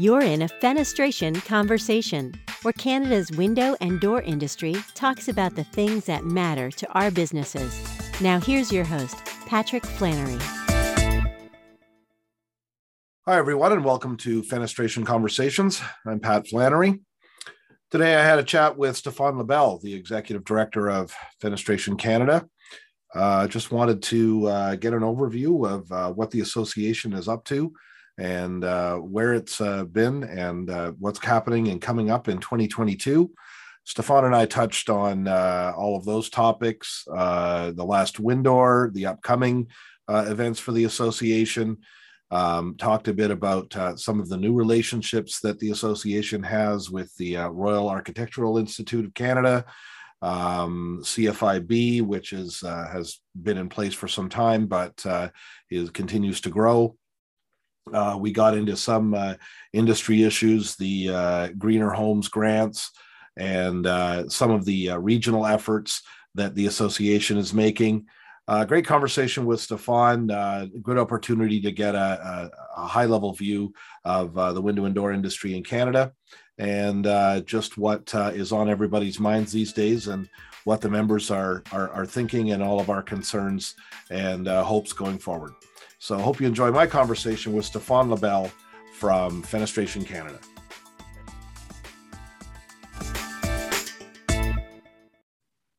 You're in a fenestration conversation, where Canada's window and door industry talks about the things that matter to our businesses. Now, here's your host, Patrick Flannery. Hi, everyone, and welcome to Fenestration Conversations. I'm Pat Flannery. Today, I had a chat with Stefan Lebel, the Executive Director of Fenestration Canada. Uh, just wanted to uh, get an overview of uh, what the association is up to and uh, where it's uh, been and uh, what's happening and coming up in 2022. Stefan and I touched on uh, all of those topics, uh, the last Windor, the upcoming uh, events for the association, um, talked a bit about some of the new relationships that the association has with the Royal Architectural Institute of Canada, um, CFIB, which is has been in place for some time, but is continues to grow. Uh, we got into some uh, industry issues, the uh, greener homes grants, and uh, some of the uh, regional efforts that the association is making. great conversation with Stefan. good opportunity to get a, a, a high level view of the window and door industry in Canada and just what is on everybody's minds these days and what the members are, are, are thinking and all of our concerns and hopes going forward. So I hope you enjoy my conversation with Stefan Lebel from Fenestration Canada.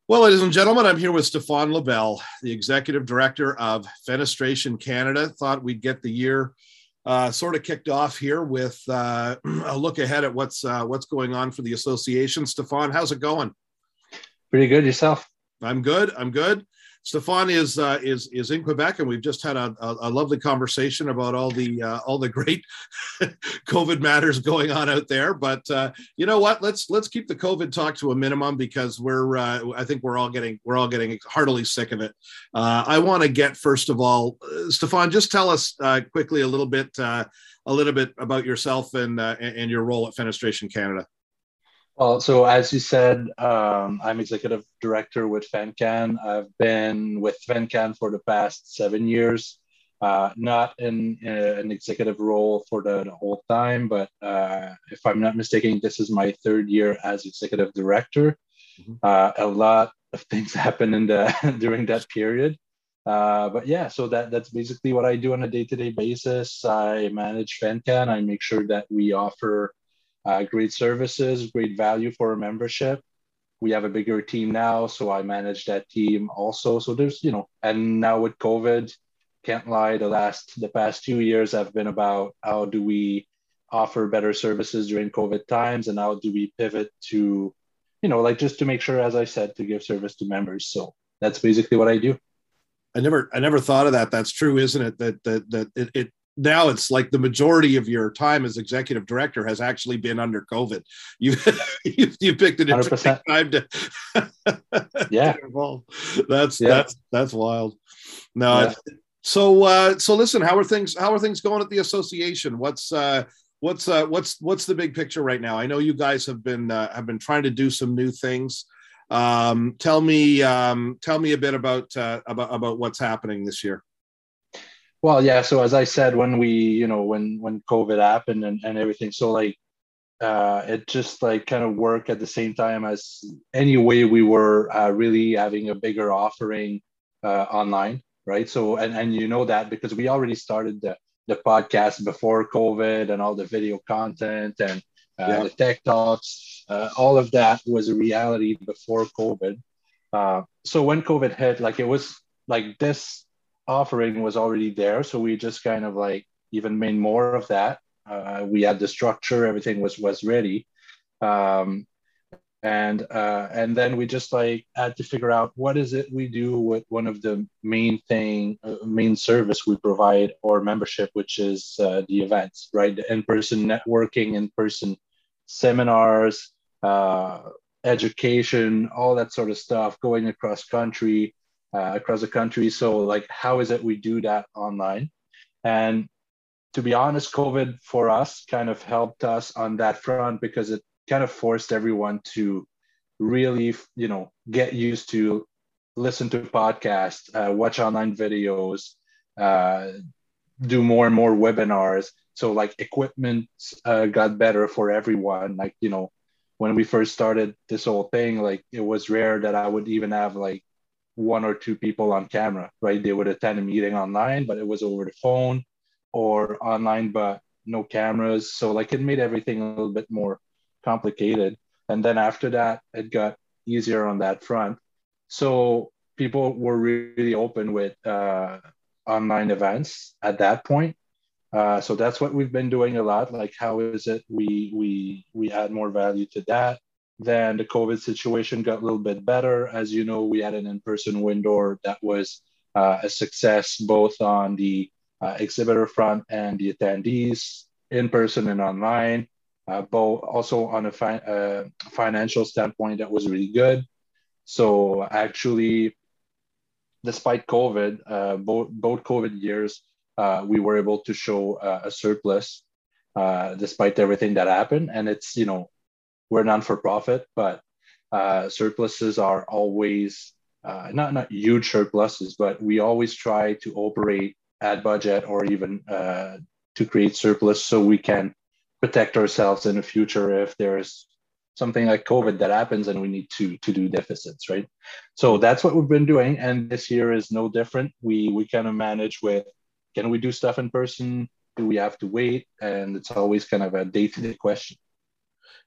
Well, ladies and gentlemen, I'm here with Stefan Lebel, the executive director of Fenestration Canada. Thought we'd get the year uh, sort of kicked off here with uh, a look ahead at what's uh, what's going on for the association. Stefan, how's it going? Pretty good yourself. I'm good. I'm good. Stefan is uh, is is in Quebec, and we've just had a, a, lovely conversation about all the uh, all the great COVID matters going on out there. But uh, you know what? Let's let's keep the COVID talk to a minimum because we're uh, I think we're all getting we're all getting heartily sick of it. Uh, I want to get first of all, uh, Stefan, just tell us quickly a little bit a little bit about yourself and and your role at Fenestration Canada. Well, so as you said, um, I'm executive director with FenCan. I've been with FenCan for the past seven years, uh, not in, in, an executive role for the, the whole time, but uh, if I'm not mistaken, this is my third year as executive director. Mm-hmm. Uh, a lot of things happen in the during that period. Uh, but yeah, so that that's basically what I do on a day-to-day basis. I manage FenCan. I make sure that we offer uh, great services, great value for a membership. We have a bigger team now, so I manage that team also. So there's, you know, and now with COVID, can't lie, the last the past two years have been about how do we offer better services during COVID times and how do we pivot to, you know, like just to make sure, as I said, to give service to members. So that's basically what I do. I never I never thought of that. That's true, isn't it? That that that it, it now it's like the majority of your time as executive director has actually been under COVID. You you, you picked an interesting 100%. time to yeah. To that's yeah. that's that's wild. No, yeah. so uh, so listen, how are things? How are things going at the association? What's uh, what's uh, what's what's the big picture right now? I know you guys have been uh, have been trying to do some new things. Um, tell me um, tell me a bit about uh, about about what's happening this year. Well, yeah. So as I said, when we, you know, when when COVID happened and, and everything, so like uh, it just like kind of worked at the same time as any way we were uh, really having a bigger offering uh, online, right? So and and you know that because we already started the the podcast before COVID and all the video content and uh, yeah. the tech talks, uh, all of that was a reality before COVID. Uh, so when COVID hit, like it was like this offering was already there. So we just kind of like even made more of that. Uh, we had the structure, everything was was ready. Um, and uh, and then we just like had to figure out what is it we do with one of the main thing uh, main service we provide or membership which is uh, the events right the in-person networking in-person seminars uh, education all that sort of stuff going across country uh, across the country. So, like, how is it we do that online? And to be honest, COVID for us kind of helped us on that front because it kind of forced everyone to really, you know, get used to listen to podcasts, uh, watch online videos, uh, do more and more webinars, so like equipment uh, got better for everyone. Like you know, when we first started this whole thing, like it was rare that I would even have like one or two people on camera, right? They would attend a meeting online, but it was over the phone or online, but no cameras. So like it made everything a little bit more complicated. And then after that, it got easier on that front. So people were really open with uh, online events at that point. Uh, so that's what we've been doing a lot. Like, how is it we we we add more value to that? Then the COVID situation got a little bit better. As you know, we had an in-person Windor that was uh, a success both on the uh, exhibitor front and the attendees, in person and online. Uh, both also on a fi- uh, financial standpoint, that was really good. So actually, despite COVID, uh, both both COVID years, uh, we were able to show uh, a surplus uh, despite everything that happened. And it's you know we're non for profit, but uh, surpluses are always uh, not not huge surpluses, but we always try to operate at budget or even to create surplus so we can protect ourselves in the future if there's something like COVID that happens and we need to to do deficits, right? So that's what we've been doing, and this year is no different. We we kind of manage with can we do stuff in person? Do we have to wait? And it's always kind of a day to day question.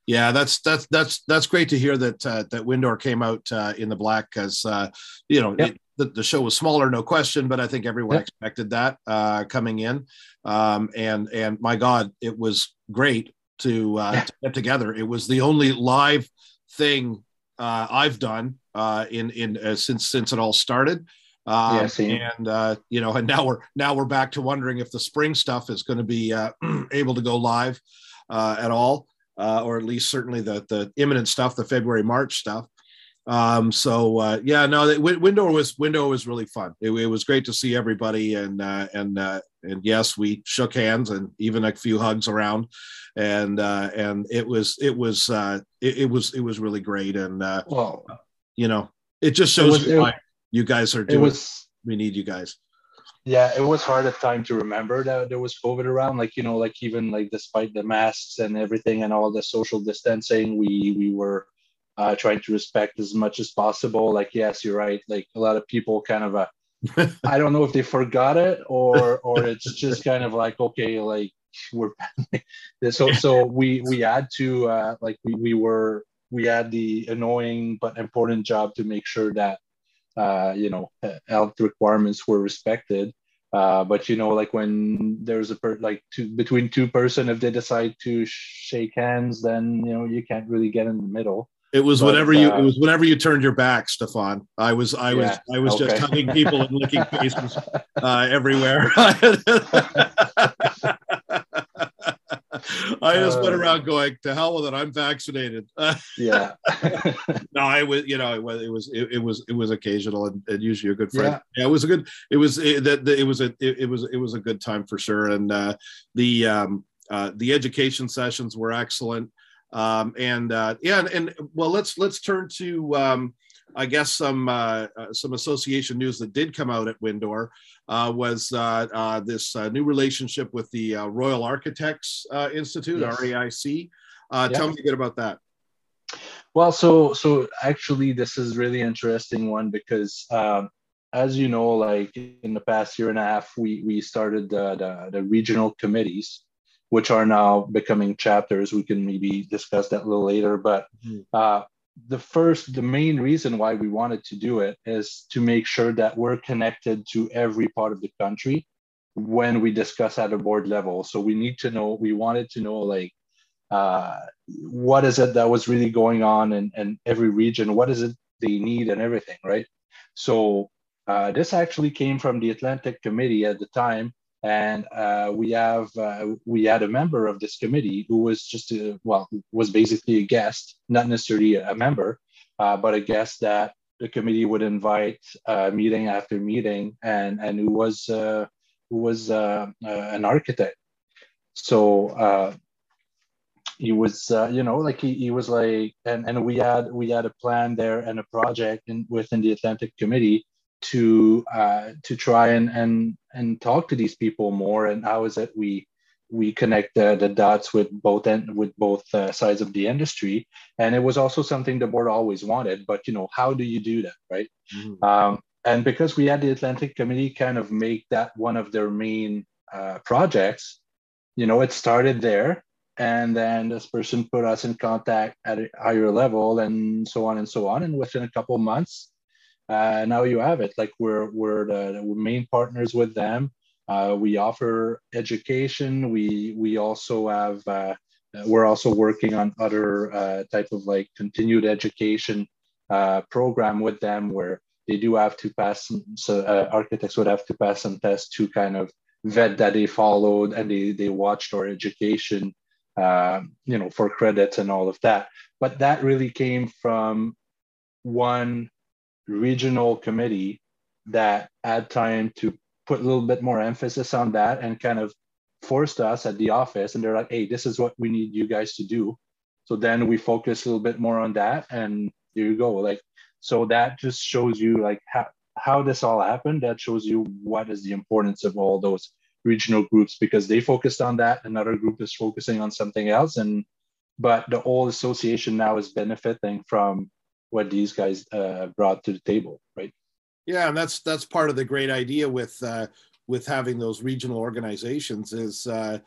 Yeah, that's that's that's that's great to hear that uh, that Windor came out uh, in the black because uh, you know yep. it, the, the, show was smaller, no question, but I think everyone yep. expected that uh, coming in. Um, and and my God, it was great to, uh, to get together. It was the only live thing uh, I've done in in since since it all started. Um, yeah, and uh, you know, and now we're now we're back to wondering if the spring stuff is going to be uh, able to go live uh, at all, uh, or at least certainly the the imminent stuff, the February March stuff. Um, so uh, yeah, no, the, Windor was Windor was really fun. It, it was great to see everybody, and uh, and and yes, we shook hands and even a few hugs around, and and it was it was it, it, was it was really great, and well, you know, it just shows it was, why you guys are doing. It was, we need you guys. Yeah, it was hard at time to remember that there was COVID around. Like you know, like even like despite the masks and everything and all the social distancing, we we were uh, trying to respect as much as possible. Like yes, you're right. Like a lot of people kind of uh, I don't know if they forgot it or or it's just kind of like okay, like we're so so we we had to uh, like we we were we had the annoying but important job to make sure that you know health requirements were respected. Uh, but you know like when there's a per like two between two person if they decide to shake hands then you know you can't really get in the middle. It was but, whenever you uh, it was whenever you turned your back stefan. I was i was yeah, i was okay. just hugging people and licking faces uh, everywhere I just went uh, around going to hell with it. I'm vaccinated. yeah. no, I was, you know, it was, it was, it, it was, it was occasional and, and, usually a good friend. Yeah. yeah. it was a good, it was, it, that it was a, it, it, was, it was a good time for sure. And uh, the, um, uh, the education sessions were excellent. Um, and uh, yeah, and, and well, let's let's turn to um, I guess some uh, uh, some association news that did come out at Windor uh, was uh, uh, this uh, new relationship with the Royal Architects Institute, yes. RAIC. Tell me a bit about that. Well, so so actually, this is really interesting one because, um, as you know, like in the past year and a half, we we started the the, the regional committees, which are now becoming chapters. We can maybe discuss that a little later, but. Mm-hmm the first the main reason why we wanted to do it is to make sure that we're connected to every part of the country when we discuss at a board level. So we need to know we wanted to know like uh, what is it that was really going on in, in every region? What is it they need and everything right? So uh, this actually came from the atlantic committee at the time and uh, we have uh, we had a member of this committee who was just a, well was basically a guest not necessarily a member uh, but a guest that the committee would invite uh, meeting after meeting and and who was uh, who was uh, an architect. So he was you know like he, he was like and, and we had we had a plan there and a project in, within the atlantic committee to uh, to try and and and talk to these people more and how is it we we connect the, the dots with both end, with both uh, sides of the industry. And it was also something the board always wanted but you know how do you do that right? Mm-hmm. um, and because we had the atlantic committee kind of make that one of their main uh, projects you know it started there. And then this person put us in contact at a higher level and so on and so on. And within a couple months uh, now you have it like we're we're the, the main partners with them uh, we offer education. We we also have uh, we're also working on other uh, type of like continued education uh, program with them where they do have to pass. Some, so uh, architects would have to pass some tests to kind of vet that they followed and they they watched our education, uh, you know, for credits and all of that. But that really came from one regional committee that had time to put a little bit more emphasis on that and kind of forced us at the office. And they're like hey this is what we need you guys to do. So then we focus a little bit more on that and there you go. Like so that just shows you like how, how this all happened. That shows you what is the importance of all those regional groups because they focused on that. Another group is focusing on something else. And but the whole association now is benefiting from what these guys uh, brought to the table right yeah, and that's that's part of the great idea with uh, with having those regional organizations is uh,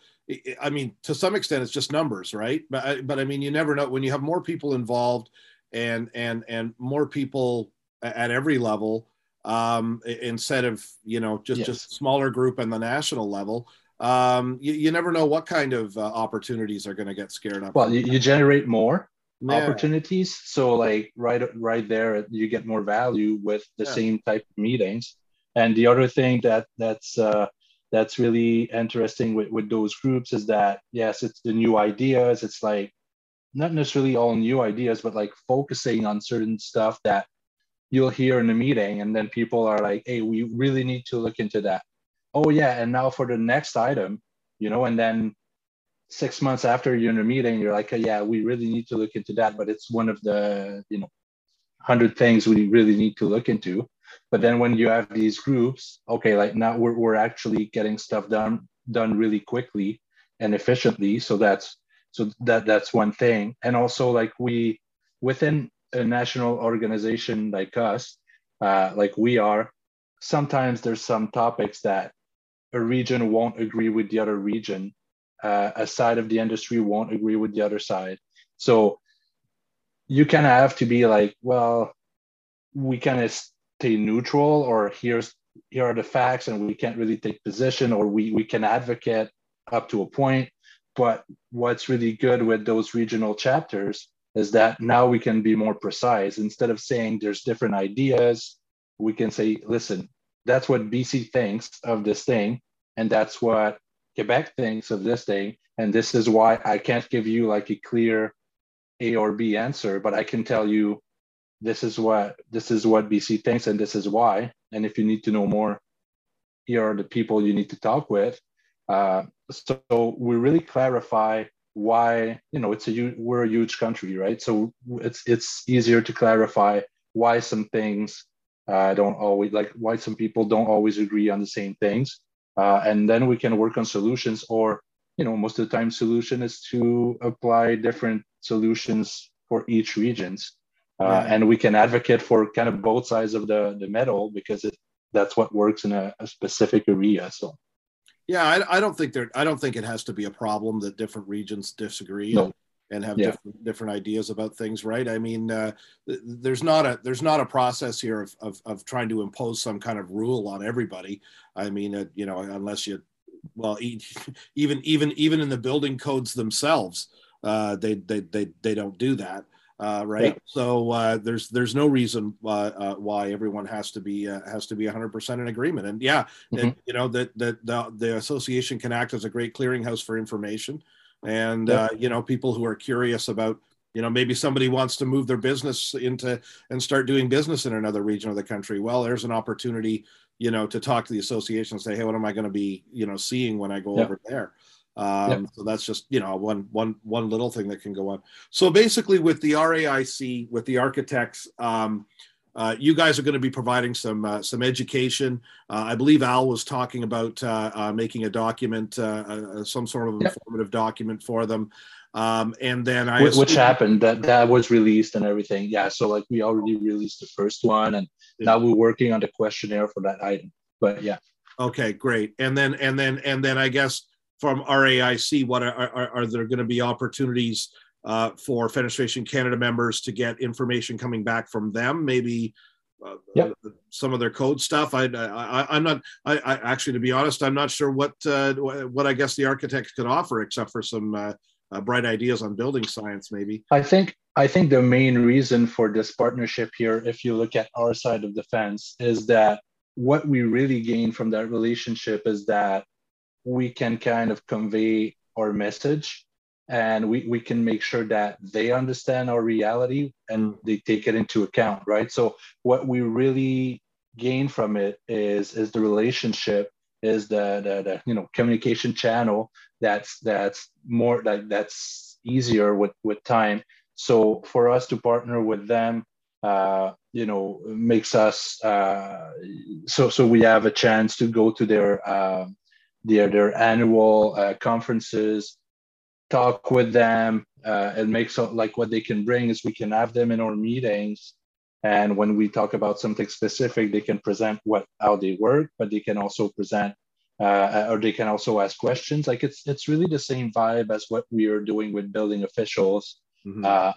I mean to some extent it's just numbers, right? But but I mean you never know when you have more people involved and and and more people at every level um, instead of you know just yes. just smaller group and the national level. Um, you, you never know what kind of uh, opportunities are going to get scared up. Well, you, you generate more yeah. opportunities. So like right right there you get more value with the yeah. same type of meetings. And the other thing that that's uh, that's really interesting with, with those groups is that yes it's the new ideas. It's like not necessarily all new ideas but like focusing on certain stuff that you'll hear in a meeting. And then people are like hey we really need to look into that. Oh yeah and now for the next item you know and then six months after you're in a meeting, you're like, oh, yeah, we really need to look into that. But it's one of the, you know, hundred things we really need to look into. But then when you have these groups, okay, like now we're, we're actually getting stuff done done really quickly and efficiently. So that's so that that's one thing. And also like we within a national organization like us, uh, like we are, sometimes there's some topics that a region won't agree with the other region uh, a side of the industry won't agree with the other side. So you kind of have to be like, well, we kind of stay neutral, or here's here are the facts, and we can't really take position, or we we can advocate up to a point. But what's really good with those regional chapters is that now we can be more precise. Instead of saying there's different ideas, we can say, listen, that's what BC thinks of this thing, and that's what Quebec thinks of this thing, and this is why I can't give you like a clear A or B answer, but I can tell you this is what this is what BC thinks, and this is why. And if you need to know more, here are the people you need to talk with. Uh, so we really clarify why you know it's a we're a huge country, right? So it's it's easier to clarify why some things uh, don't always like why some people don't always agree on the same things uh, and then we can work on solutions or you know most of the time solution is to apply different solutions for each regions. Uh, yeah. and we can advocate for kind of both sides of the the medal because it, that's what works in a, a specific area so. Yeah I, I, don't think there i don't think it has to be a problem that different regions disagree. No and have yeah. different different ideas about things right i mean uh, there's not a there's not a process here of, of, of trying to impose some kind of rule on everybody i mean uh, you know unless you well even even even in the building codes themselves uh, they, they they they don't do that uh, right yeah. so uh, there's there's no reason uh, why everyone has to be has to be 100% in agreement and yeah mm-hmm. you know that that the, the association can act as a great clearinghouse for information and uh, you know people who are curious about you know maybe somebody wants to move their business into and start doing business in another region of the country. Well there's an opportunity you know to talk to the association and say hey what am i going to be you know seeing when i go over there? Um, so that's just you know one one one little thing that can go on. So basically with the raic with the architects um, uh, you guys are going to be providing some uh, some education. Uh, I believe Al was talking about uh, uh, making a document, uh, some sort of Yep. informative document for them. Um, and then I Wh- which happened that that was released and everything yeah so like we already released the first one and Yeah. now we're working on the questionnaire for that item but yeah Okay, great. And then and then and then I guess from RAIC, what are are, are there going to be opportunities uh, for Fenestration Canada members to get information coming back from them? Maybe uh, Yep. some of their code stuff. I, I I'm not. I, I actually, to be honest, I'm not sure what uh, what I guess the architects could offer except for some uh, uh, bright ideas on building science, maybe. I think I think the main reason for this partnership here, if you look at our side of the fence, is that what we really gain from that relationship is that we can kind of convey our message and we, we can make sure that they understand our reality and they take it into account, right? So what we really gain from it is is the relationship, is the, the, the you know communication channel that's that's more like that's easier with with time so for us to partner with them uh you know makes us uh so so we have a chance to go to their um their their annual uh, conferences talk with them uh, and make so like what they can bring is we can have them in our meetings and when we talk about something specific they can present what how they work but they can also present uh, or they can also ask questions like it's it's really the same vibe as what we are doing with building officials Mhm. uh,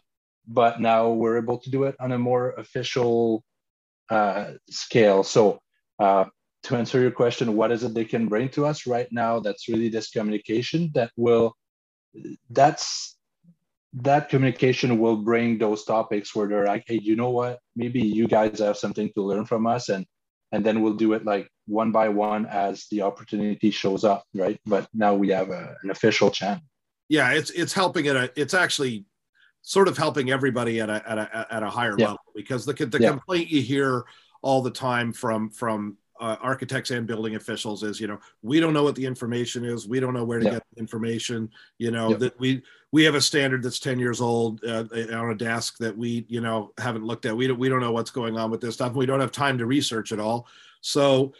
but now we're able to do it on a more official uh, scale. So, uh, to answer your question, what is it they can bring to us right now? That's really this communication that will, that's that communication will bring those topics where they're like, hey, you know what? Maybe you guys have something to learn from us, and and then we'll do it like one by one as the opportunity shows up, right? But now we have a, an official channel. yeah it's it's helping at a it's actually sort of helping everybody at a at a at a higher Yeah. level because the the Yeah. complaint you hear all the time from from uh, architects and building officials is you know we don't know what the information is. We don't know where to Yeah. get the information. You know Yeah. that we we have a standard that's 10 years old uh, on a desk that we you know haven't looked at. We don't we don't know what's going on with this stuff. We don't have time to research it all. So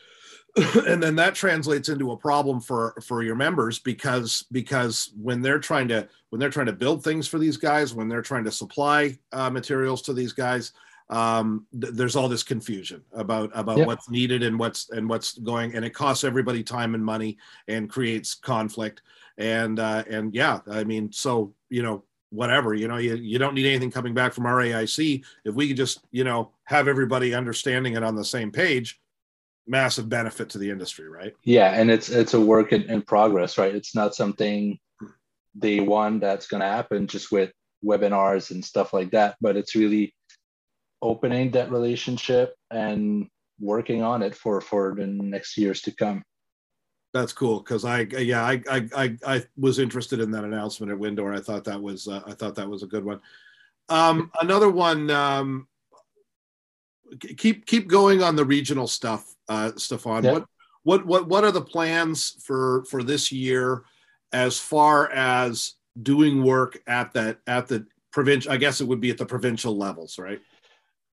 and then that translates into a problem for for your members because because when they're trying to when they're trying to build things for these guys when they're trying to supply uh, materials to these guys um, th- there's all this confusion about about Yep. what's needed and what's and what's going and it costs everybody time and money and creates conflict. And uh, and yeah i mean so you know whatever you know you, you don't need anything coming back from raic if we could just you know have everybody understanding it on the same page massive benefit to the industry right? Yeah and it's it's a work in, in progress right? It's not something day one that's going to happen just with webinars and stuff like that but it's really opening that relationship and working on it for for the next years to come That's cool because I yeah I, I I I was interested in that announcement at Windor. I thought that was uh, I thought that was a good one. Um, another one. Um, keep keep going on the regional stuff, uh, Stefan. What what what what are the plans for for this year as far as doing work at that at the provincial? I guess it would be at the provincial levels, right?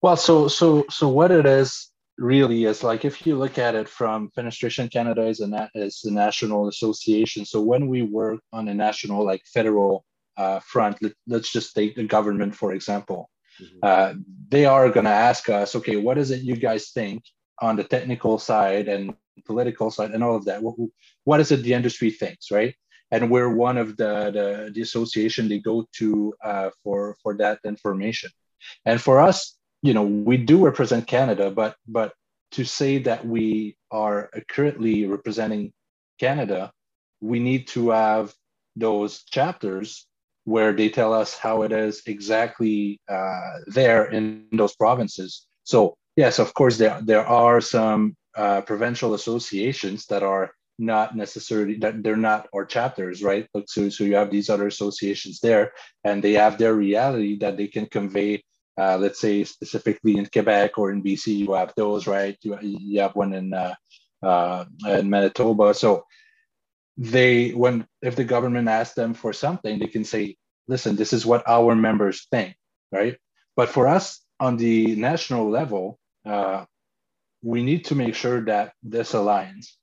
Well, so so so what it is really is like if you look at it from Fenestration Canada is a na- is a national association. So when we work on a national like federal uh, front, let, let's just take the government for example. Uh, they are going to ask us, okay, what is it you guys think on the technical side and political side and all of that? What, what is it the industry thinks, right? And we're one of the the, the association they go to uh, for for that information. And for us, you know we do represent canada but but to say that we are accurately representing canada we need to have those chapters where they tell us how it is exactly uh, there in those provinces. So yes of course there there are some uh, provincial associations that are not necessarily that they're not our chapters right? So so you have these other associations there and they have their reality that they can convey uh, let's say specifically in Quebec or in BC, you have those, right? You, you have one in uh, uh, in Manitoba. So they, when if the government asks them for something, they can say, "Listen, this is what our members think," right? But for us, on the national level, uh, we need to make sure that this aligns,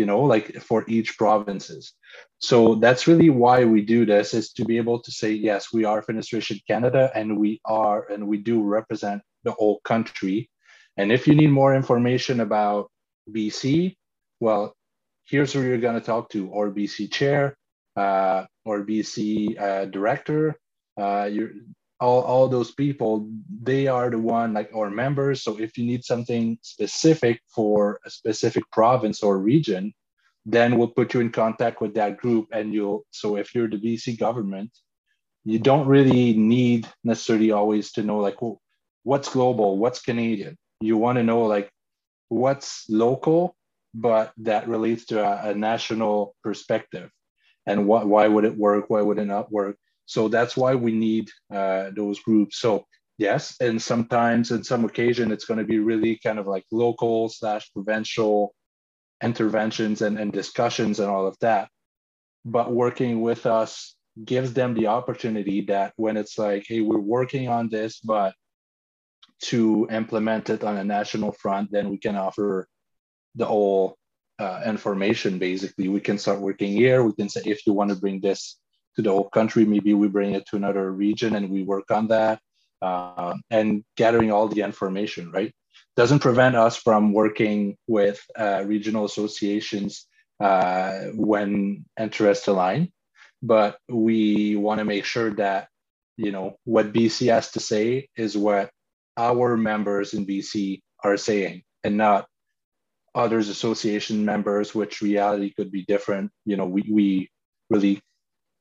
you know, like for each provinces. So that's really why we do this is to be able to say yes, we are Fenestration Canada, and we are and we do represent the whole country. And if you need more information about BC, well, here's who you're going to talk to, or BC chair, uh, or BC uh, director. Uh, all, all those people, they are the one like our members. So if you need something specific for a specific province or region, then we'll put you in contact with that group. And you'll, so if you're the BC government, you don't really need necessarily always to know like well, what's global, what's Canadian. You want to know like what's local, but that relates to a, a national perspective. And what, why would it work? Why would it not work? So that's why we need uh, those groups. So yes, and sometimes in some occasion, it's going to be really kind of like local slash provincial interventions and, and discussions and all of that. But working with us gives them the opportunity that when it's like, hey, we're working on this, but to implement it on a national front, then we can offer the whole uh, information basically. We can start working here. We can say, if you want to bring this to the whole country. Maybe we bring it to another region and we work on that uh, and gathering all the information, right? Doesn't prevent us from working with uh, regional associations uh, when interests align, but we want to make sure that you know what BC has to say is what our members in BC are saying, and not others association members, which reality could be different. You know, we we really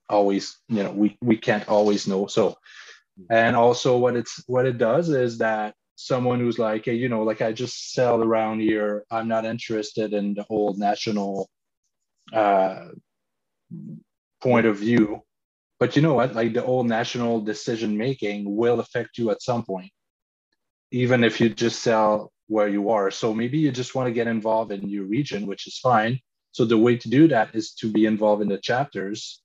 always you know we we can't always know. So and also what it's what it does is that someone who's like hey you know like i just sell around here. I'm not interested in the whole national uh point of view. But you know what? Like the whole national decision making will affect you at some point even if you just sell where you are. So maybe you just want to get involved in your region which is fine. So the way to do that is to be involved in the chapters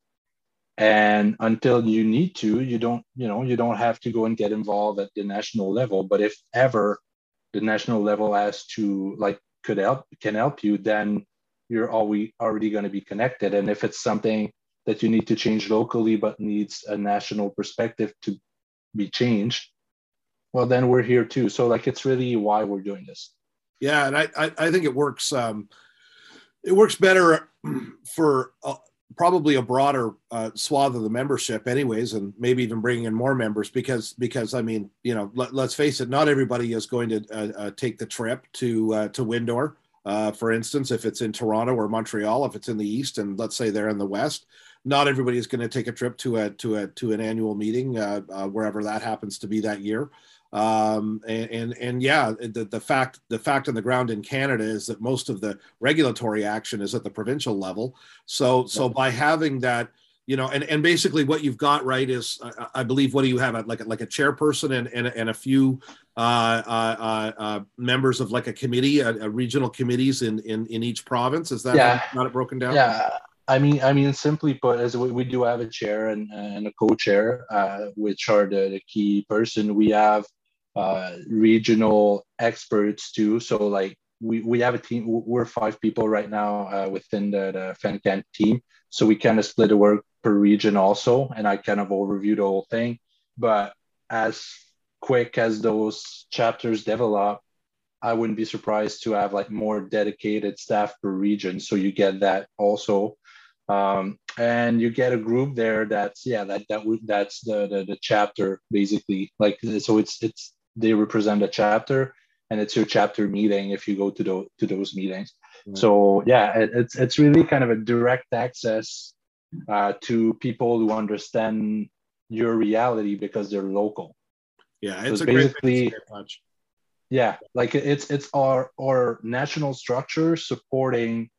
and until you need to you don't you know you don't have to go and get involved at the national level. But if ever the national level has to like could help can help you then you're always already going to be connected. And if it's something that you need to change locally but needs a national perspective to be changed well then we're here too. So like it's really why we're doing this. Yeah and i i, I think it works um it works better for uh, probably a broader uh, swath of the membership anyways and maybe even bringing in more members because because i mean you know let, us face it not everybody is going to uh, uh, take the trip to uh, to windor uh, for instance if it's in toronto or montreal if it's in the east and let's say they're in the west. Not everybody is going to take a trip to a to a to an annual meeting uh, wherever that happens to be that year um, and, and, and yeah, the, the fact the fact on the ground in Canada is that most of the regulatory action is at the provincial level. So so by having that, you know, and, and basically what you've got right is I, I believe what do you have like like a chairperson and and, and a few uh, uh, uh, members of like a committee, a, a, regional committees in, in in each province. Is that yeah. not it broken down? Yeah. I mean, I mean, simply put, as we, we do have a chair and, and a co-chair, uh, which are the, the key person. We have uh, regional experts too. So like we, we have a team, we're five people right now uh, within the, the FenCan team. So we kind of split the work per region also. And I kind of overview the whole thing. But as quick as those chapters develop, I wouldn't be surprised to have like more dedicated staff per region. So you get that also. Um, and you get a group there that's yeah that that that's the, the the chapter basically like so it's it's they represent a chapter and it's your chapter meeting if you go to, the, to those meetings. Mm-hmm. so yeah it, it's it's really kind of a direct access uh, to people who understand your reality because they're local. Yeah it's so basically yeah like it's it's our our national structure supporting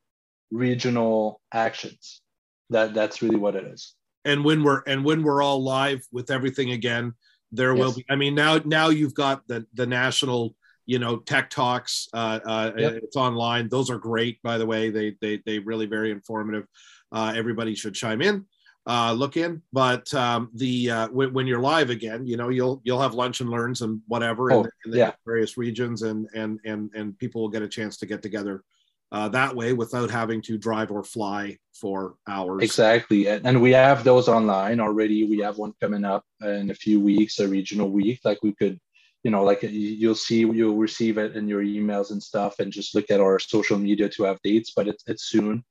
regional actions. That that's really what it is. And when we're and when we're all live with everything again there yes. will be i mean now now you've got the the national you know tech talks uh, uh yep. it's online those are great by the way they they they really very informative uh everybody should chime in uh, look in. But um, the uh, when, when, you're live again, you know you'll you'll have lunch and learns and whatever oh, in, in, the yeah. various regions, and and and and people will get a chance to get together uh, that way without having to drive or fly for hours. Exactly, and we have those online already. We have one coming up in a few weeks, a regional week. Like we could you know like you'll see you'll receive it in your emails and stuff and just look at our social media to have dates but it's, it's soon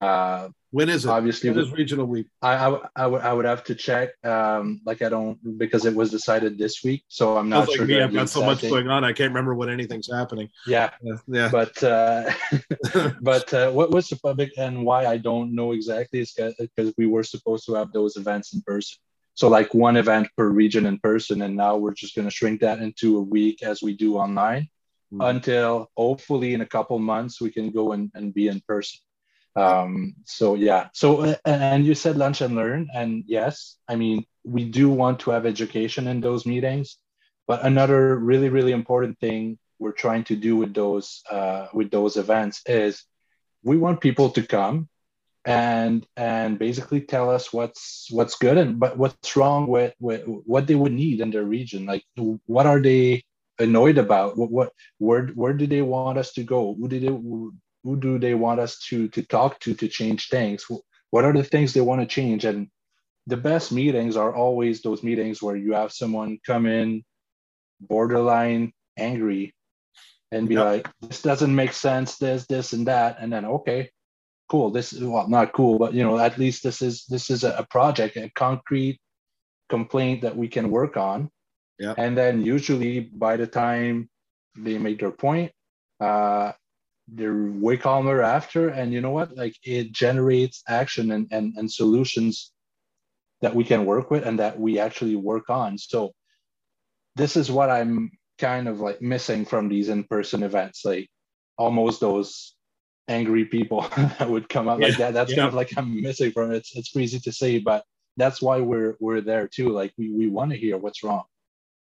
uh, when is it? Obviously, when is regional week? I, I, I, would I would have to check. Um, like I don't because it was decided this week, so I'm not sure. me, I've got so much going on. I can't remember when anything's happening. Yeah, yeah. yeah. But uh, but uh, what was the public and why I don't know exactly is because we were supposed to have those events in person. So like one event per region in person, and now we're just going to shrink that into a week as we do online, mm-hmm. until hopefully in a couple months we can go and, and be in person um, so yeah. So and you said lunch and learn and yes i mean we do want to have education in those meetings but another really really important thing we're trying to do with those uh, with those events is we want people to come and and basically tell us what's what's good and but what's wrong with, with what they would need in their region. Like what are they annoyed about? What, what where where do they want us to go? Who do they who do they want us to to talk to to change things? What are the things they want to change? And the best meetings are always those meetings where you have someone come in borderline angry and be yep. like this doesn't make sense this this and that and then okay cool this is well not cool but you know at least this is this is a, project a concrete complaint that we can work on. Yeah and then usually by the time they make their point uh, they're way calmer after. And you know what? Like it generates action and, and and solutions that we can work with and that we actually work on. So this is what i'm kind of like missing from these in-person events like almost those angry people that would come up yeah, like that. That's yeah. kind of like i'm missing from it. It's, it's crazy to say but that's why we're we're there too. Like we, we want to hear what's wrong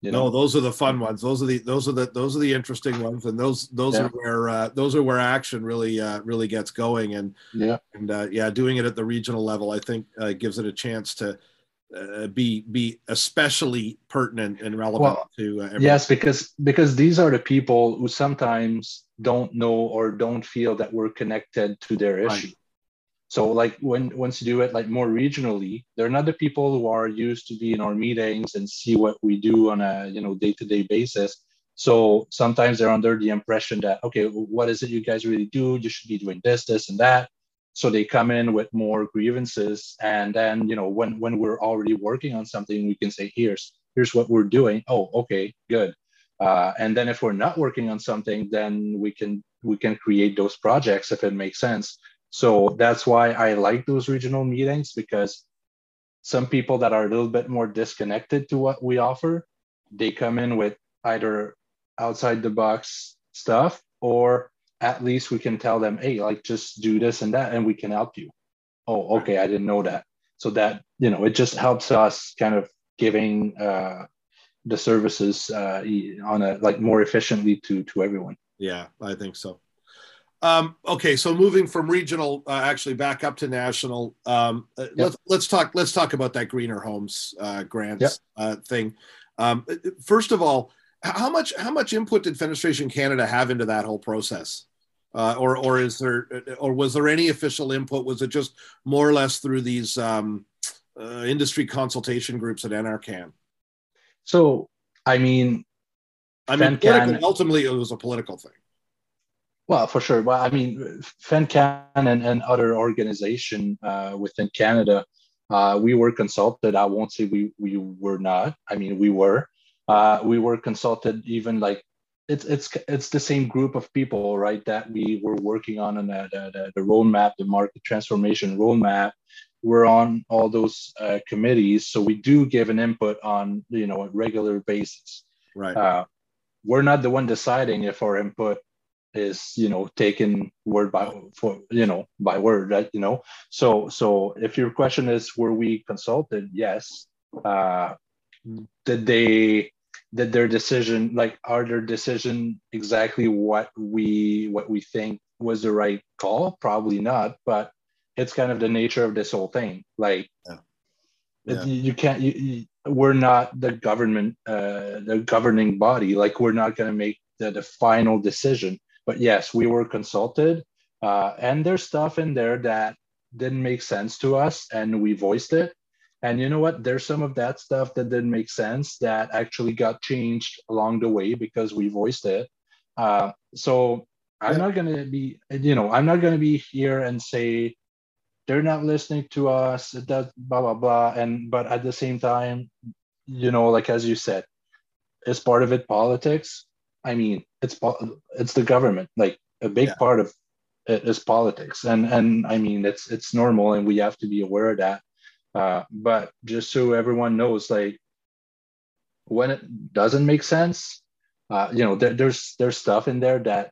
you know? No, those are the fun ones. Those are the those are the those are the interesting ones, and those those yeah. are where uh, those are where action really uh, really gets going. And yeah, and uh, yeah, doing it at the regional level, I think, uh, gives it a chance to uh, be be especially pertinent and relevant well, to. Uh, yes, because because these are the people who sometimes don't know or don't feel that we're connected to their issue. So like when once you do it like more regionally, they're not the people who are used to be in our meetings and see what we do on a you know day-to-day basis. So sometimes they're under the impression that okay, what is it you guys really do? You should be doing this, this, and that. So they come in with more grievances, and then you know when when we're already working on something, we can say here's here's what we're doing. Oh, okay, good. Uh, and then if we're not working on something, then we can we can create those projects if it makes sense so that's why I like those regional meetings because some people that are a little bit more disconnected to what we offer, they come in with either outside the box stuff or at least we can tell them, hey, like just do this and that and we can help you. Oh, okay, I didn't know that. So that, you know, it just helps us kind of giving uh, the services uh, on a like more efficiently to to everyone. Yeah, I think so. Um, okay, so moving from regional, uh, actually back up to national. Um, uh, yep. Let's let's talk let's talk about that greener homes uh, grants yep. uh, thing. Um, first of all, how much how much input did Fenestration Canada have into that whole process, uh, or or is there or was there any official input? Was it just more or less through these um, uh, industry consultation groups at NRCan? So I mean, I mean, ultimately it was a political thing. Well, for sure. Well, I mean, FenCan and, and other organization uh, within Canada, uh, we were consulted. I won't say we we were not. I mean, we were. Uh, we were consulted even like it's it's it's the same group of people, right? That we were working on and the, the, the roadmap, the market transformation roadmap. We're on all those uh, committees, so we do give an input on you know a regular basis. Right. Uh, we're not the one deciding if our input is you know taken word by for you know by word right you know so so if your question is were we consulted yes uh did they did their decision like are their decision exactly what we what we think was the right call probably not but it's kind of the nature of this whole thing like yeah. Yeah. You can't. You, you, we're not the government, uh, the governing body. Like we're not going to make the, the final decision. But yes, we were consulted, uh, and there's stuff in there that didn't make sense to us, and we voiced it. And you know what? There's some of that stuff that didn't make sense that actually got changed along the way because we voiced it. Uh, so I'm not going to be, you know, I'm not going to be here and say they're not listening to us, that blah blah blah. And but at the same time, you know, like as you said, is part of it politics? I mean, it's it's the government. Like a big yeah. part of it is politics, and and I mean, it's it's normal, and we have to be aware of that. Uh, but just so everyone knows, like when it doesn't make sense, uh, you know, there, there's there's stuff in there that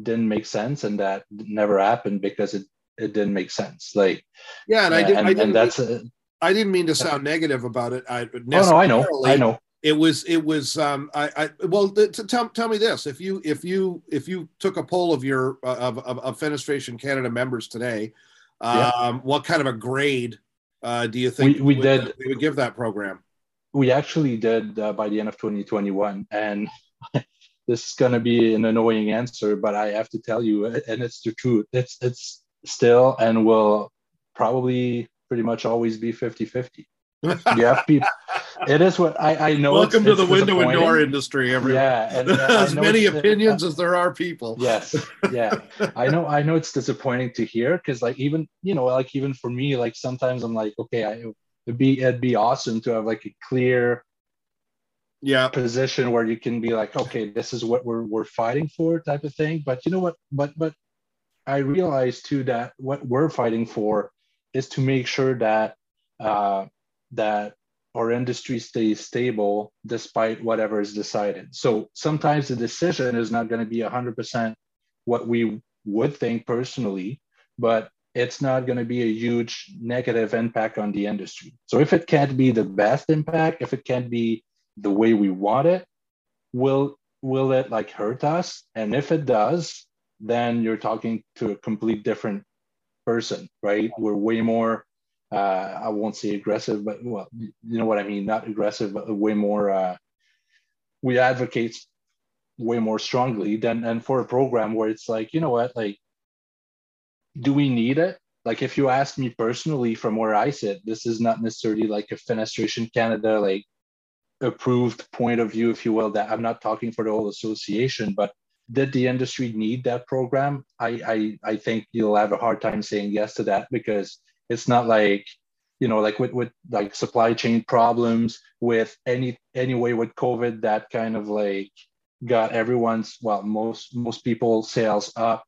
didn't make sense and that never happened because it it didn't make sense. Like yeah, and I did, and, I didn't, and that's mean, I didn't mean to sound negative about it. I oh no, I know, I know. It was it was um I I well tell tell me this if you if you if you took a poll of your uh, of, of, of Fenestration Canada members today, um, yeah. what kind of a grade uh, do you think we, we would, did we would give that program? We actually did uh, by the end of 2021, and this is going to be an annoying answer, but I have to tell you, and it's the truth. It's it's still and will probably pretty much always be 50 50. You have people. It is what I, I know. Welcome to the window and door industry, everyone. Yeah, and, as many opinions uh, as there are people. Yes, yeah. I know. I know it's disappointing to hear because, like, even you know, like even for me, like sometimes I'm like, okay, I, it'd be it'd be awesome to have like a clear yeah position where you can be like okay this is what we're we're fighting for type of thing but you know what but but i realized too that what we're fighting for is to make sure that uh, that our industry stays stable despite whatever is decided so sometimes the decision is not going to be 100% what we would think personally but it's not going to be a huge negative impact on the industry so if it can't be the best impact if it can't be the way we want it, will will it like hurt us? And if it does, then you're talking to a complete different person, right? We're way more uh, I won't say aggressive, but well, you know what I mean, not aggressive, but way more uh, we advocate way more strongly than and for a program where it's like, you know what, like do we need it? Like if you ask me personally from where I sit, this is not necessarily like a Fenestration Canada like approved point of view, if you will, that I'm not talking for the whole association, but did the industry need that program? I, I, I think you'll have a hard time saying yes to that because it's not like, you know, like with, with like supply chain problems with any any way with COVID that kind of like got everyone's well most most people sales up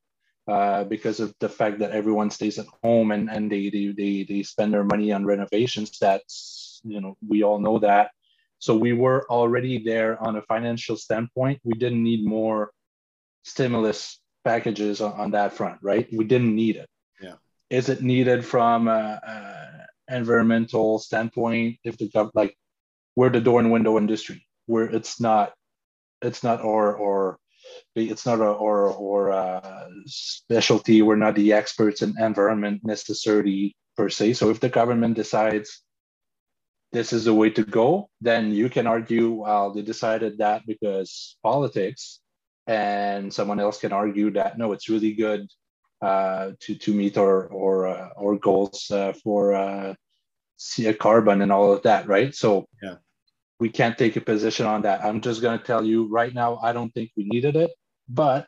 uh, because of the fact that everyone stays at home and, and they, they they they spend their money on renovations. That's you know we all know that so we were already there on a financial standpoint. We didn't need more stimulus packages on, on that front, right? We didn't need it. Is it needed from a, a environmental standpoint? If the gov like we're the door and window industry, where it's not, it's not or or it's not a or or a uh, specialty. We're not the experts in environment necessarily per se. So if the government decides this is the way to go, then you can argue, well, they decided that because politics, and someone else can argue that no, it's really good uh, to to meet our or uh, our goals uh, for uh, carbon and all of that, right? So yeah, we can't take a position on that. I'm just going to tell you right now, I don't think we needed it, but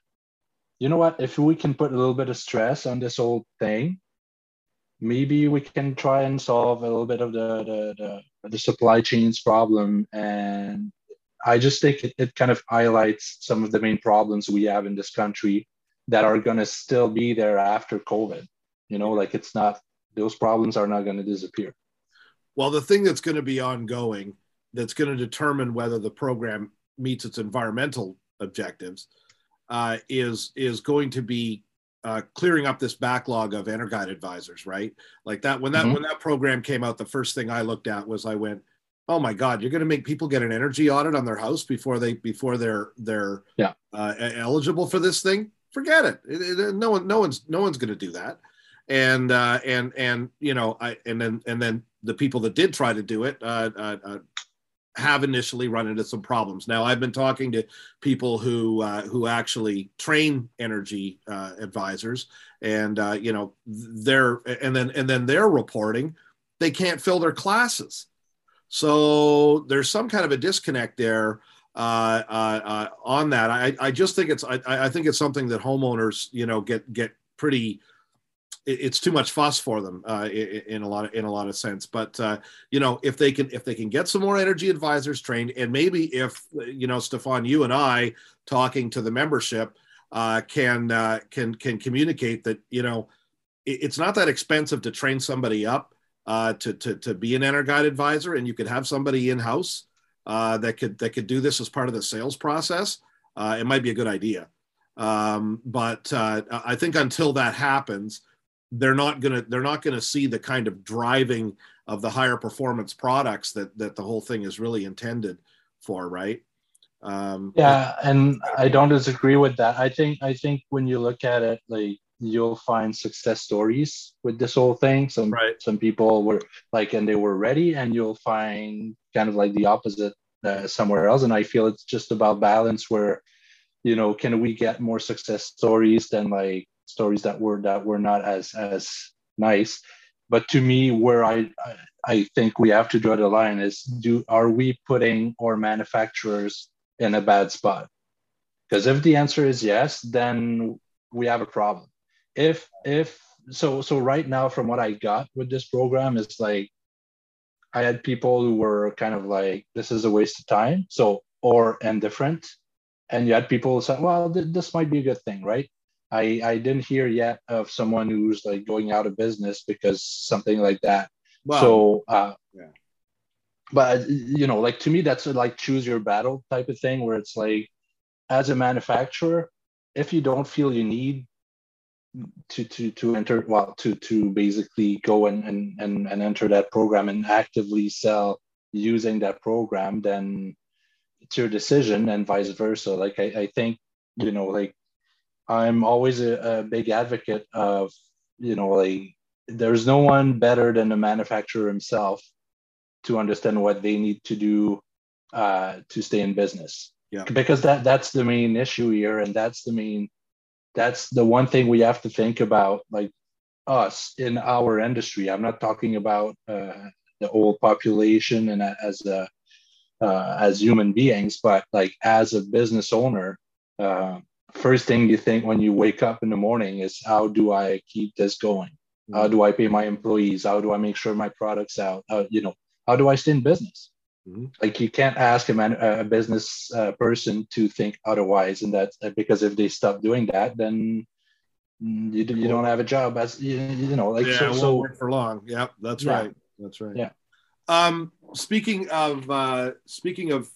you know what? If we can put a little bit of stress on this whole thing, maybe we can try and solve a little bit of the the, the, the supply chains problem and i just think it, it kind of highlights some of the main problems we have in this country that are going to still be there after covid you know like it's not those problems are not going to disappear well the thing that's going to be ongoing that's going to determine whether the program meets its environmental objectives uh, is is going to be uh, clearing up this backlog of EnerGuide advisors, right? Like that when that mm-hmm. when that program came out, the first thing I looked at was I went, "Oh my God, you're going to make people get an energy audit on their house before they before they're they're yeah. uh, eligible for this thing? Forget it. It, it. No one no one's no one's going to do that." And uh, and and you know I and then and then the people that did try to do it uh, uh, uh, have initially run into some problems. Now, I've been talking to people who uh, who actually train energy uh, advisors, and you know they're and then and then they're reporting they can't fill their classes. So there's some kind of a disconnect there uh, uh, uh, on that. I, I just think it's I, I think it's something that homeowners you know get get pretty it's too much fuss for them uh, in a lot of in a lot of sense. But uh, you know, if they can if they can get some more energy advisors trained, and maybe if you know, Stefan, you and I talking to the membership uh, can uh, can can communicate that you know it's not that expensive to train somebody up to to to be an EnerGuide advisor, and you could have somebody in house uh, that could that could do this as part of the sales process. it might be a good idea. Um, but I think until that happens, they're not gonna they're not gonna see the kind of driving of the higher performance products that that the whole thing is really intended for, right? Um, yeah, and I don't disagree with that. I think I think when you look at it, like you'll find success stories with this whole thing. Some right. some people were like, and they were ready, and you'll find kind of like the opposite uh, somewhere else. And I feel it's just about balance, where you know, can we get more success stories than like stories that were that were not as as nice. But to me, where I I think we have to draw the line is do are we putting our manufacturers in a bad spot? Because if the answer is yes, then we have a problem. If if so so right now from what I got with this program is like I had people who were kind of like this is a waste of time, so or indifferent, and you had people who said, well, th- this might be a good thing, right? I, I didn't hear yet of someone who's like going out of business because something like that. Wow. So, uh, yeah. But you know, like to me, that's a, like choose your battle type of thing, where it's like, as a manufacturer, if you don't feel you need to to to enter, well, to to basically go and and and, and enter that program and actively sell using that program, then it's your decision, and vice versa. Like I, I think you know, like I'm always a, a big advocate of, you know, like there's no one better than the manufacturer himself to understand what they need to do uh, to stay in business. Yeah. Because that that's the main issue here, and that's the main that's the one thing we have to think about, like us in our industry. I'm not talking about uh, the old population and as a uh, as human beings, but like as a business owner, uh, first thing you think when you wake up in the morning is how do I keep this going? Mm-hmm. How do I pay my employees? How do I make sure my products out? How, you know, how do I stay in business? Mm-hmm. Like you can't ask a, man, a business uh, person to think otherwise, and that's uh, because if they stop doing that, then you, you don't have a job as you, you know like yeah, so, so work for long. Yep, that's yeah. right. That's right. Yeah. Um, speaking of uh, speaking of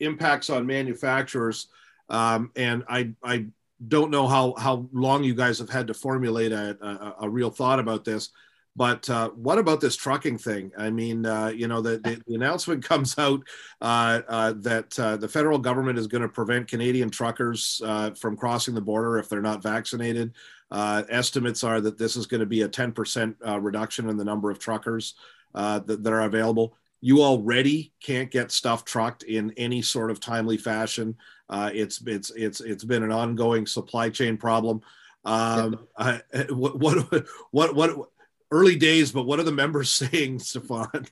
impacts on manufacturers, um, and I, I don't know how, how long you guys have had to formulate a, a, a real thought about this, but uh, what about this trucking thing? I mean, uh, you know, the, the, the, announcement comes out uh, uh that uh, the federal government is going to prevent Canadian truckers uh, from crossing the border if they're not vaccinated. estimates are that this is going to be a 10% reduction in the number of truckers that, that are available. You already can't get stuff trucked in any sort of timely fashion. Uh, it's it's it's it's been an ongoing supply chain problem. Um, I, what, what what what early days, but what are the members saying, Stefan?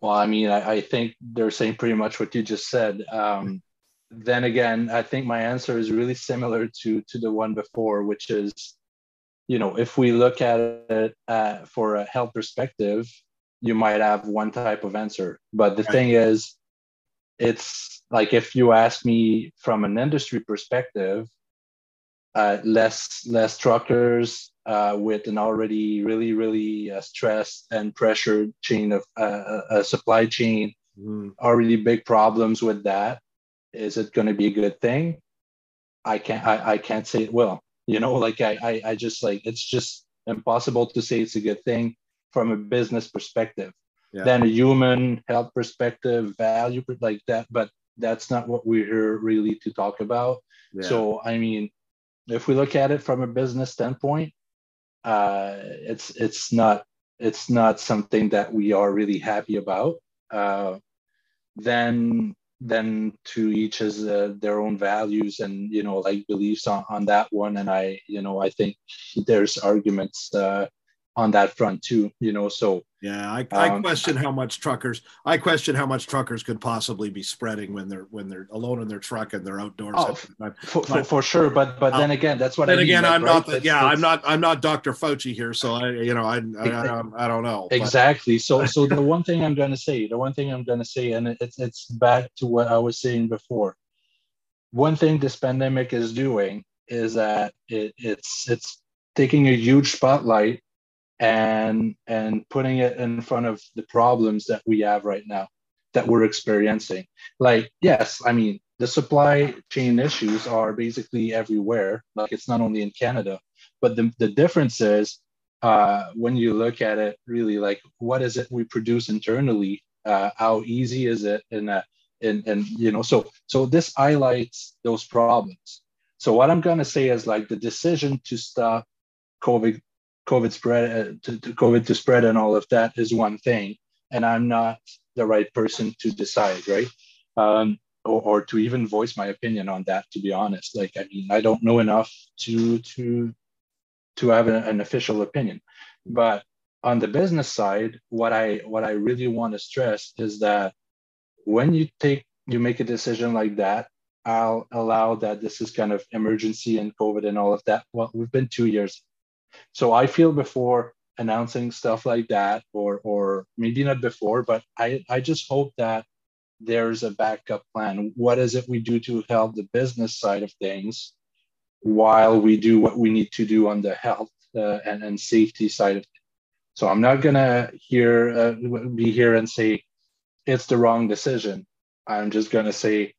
well, I mean, I, I, think they're saying pretty much what you just said. Um, then again, I think my answer is really similar to to the one before, which is, you know, if we look at it uh, for a health perspective, you might have one type of answer, but the right. thing is, it's like if you ask me from an industry perspective, uh, less less truckers uh, with an already really really uh, stressed and pressured chain of uh, uh, uh, supply chain, mm. already big problems with that. Is it going to be a good thing? I can't I, I can't say it will. You know, like I, I I just like it's just impossible to say it's a good thing from a business perspective yeah. than a human health perspective, value like that. But that's not what we're here really to talk about. Yeah. So, I mean, if we look at it from a business standpoint, uh, it's it's not it's not something that we are really happy about, uh, then then to each has uh, their own values and you know like beliefs on, on that one. And i you know i think there's arguments uh, on that front too you know so yeah I, I um, question how much truckers i question how much truckers could possibly be spreading when they're when they're alone in their truck and they're outdoors oh, for, for, for, sure but but then again that's what then I again i'm right? not the, yeah i'm not i'm not dr fauci here so i you know i i, I, I don't know exactly but. so so the one thing i'm going to say the one thing i'm going to say and it's it's back to what i was saying before one thing this pandemic is doing is that it, it's it's taking a huge spotlight and and putting it in front of the problems that we have right now that we're experiencing. Like yes i mean the supply chain issues are basically everywhere. Like it's not only in canada but the, the difference is uh, when you look at it really like what is it we produce internally? Uh, how easy is it? And uh, and and you know so so this highlights those problems. So what i'm going to say is like the decision to stop covid COVID spread uh, to, to, COVID to spread and all of that is one thing, and I'm not the right person to decide, right? Um, or, or to even voice my opinion on that. To be honest, like I mean, I don't know enough to to to have an, an official opinion. But on the business side, what I what I really want to stress is that when you take you make a decision like that, I'll allow that this is kind of emergency and COVID and all of that. Well, we've been two years so I feel before announcing stuff like that, or or maybe not before, but I, I just hope that there's a backup plan. What is it we do to help the business side of things while we do what we need to do on the health uh, and, and safety side of? So I'm not gonna hear uh, be here and say it's the wrong decision. I'm just gonna say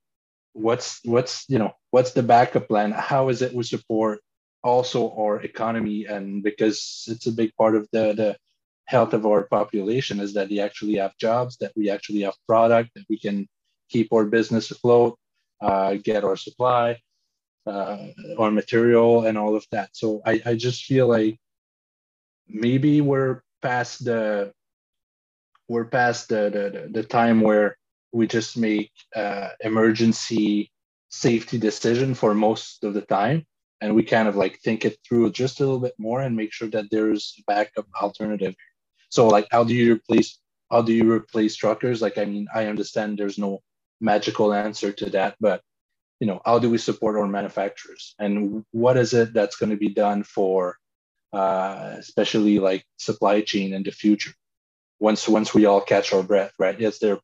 what's what's you know what's the backup plan? How is it we support also our economy and because it's a big part of the, the health of our population is that we actually have jobs that we actually have product that we can keep our business afloat uh, get our supply uh, our material and all of that. So I, I just feel like maybe we're past the we're past the, the, the time where we just make uh, emergency safety decision for most of the time and we kind of like think it through just a little bit more and make sure that there's a backup alternative. So like how do you replace how do you replace truckers? Like i mean i understand there's no magical answer to that but you know how do we support our manufacturers? And what is it that's going to be done for uh, especially like supply chain in the future? Once once we all catch our breath right? Yes there are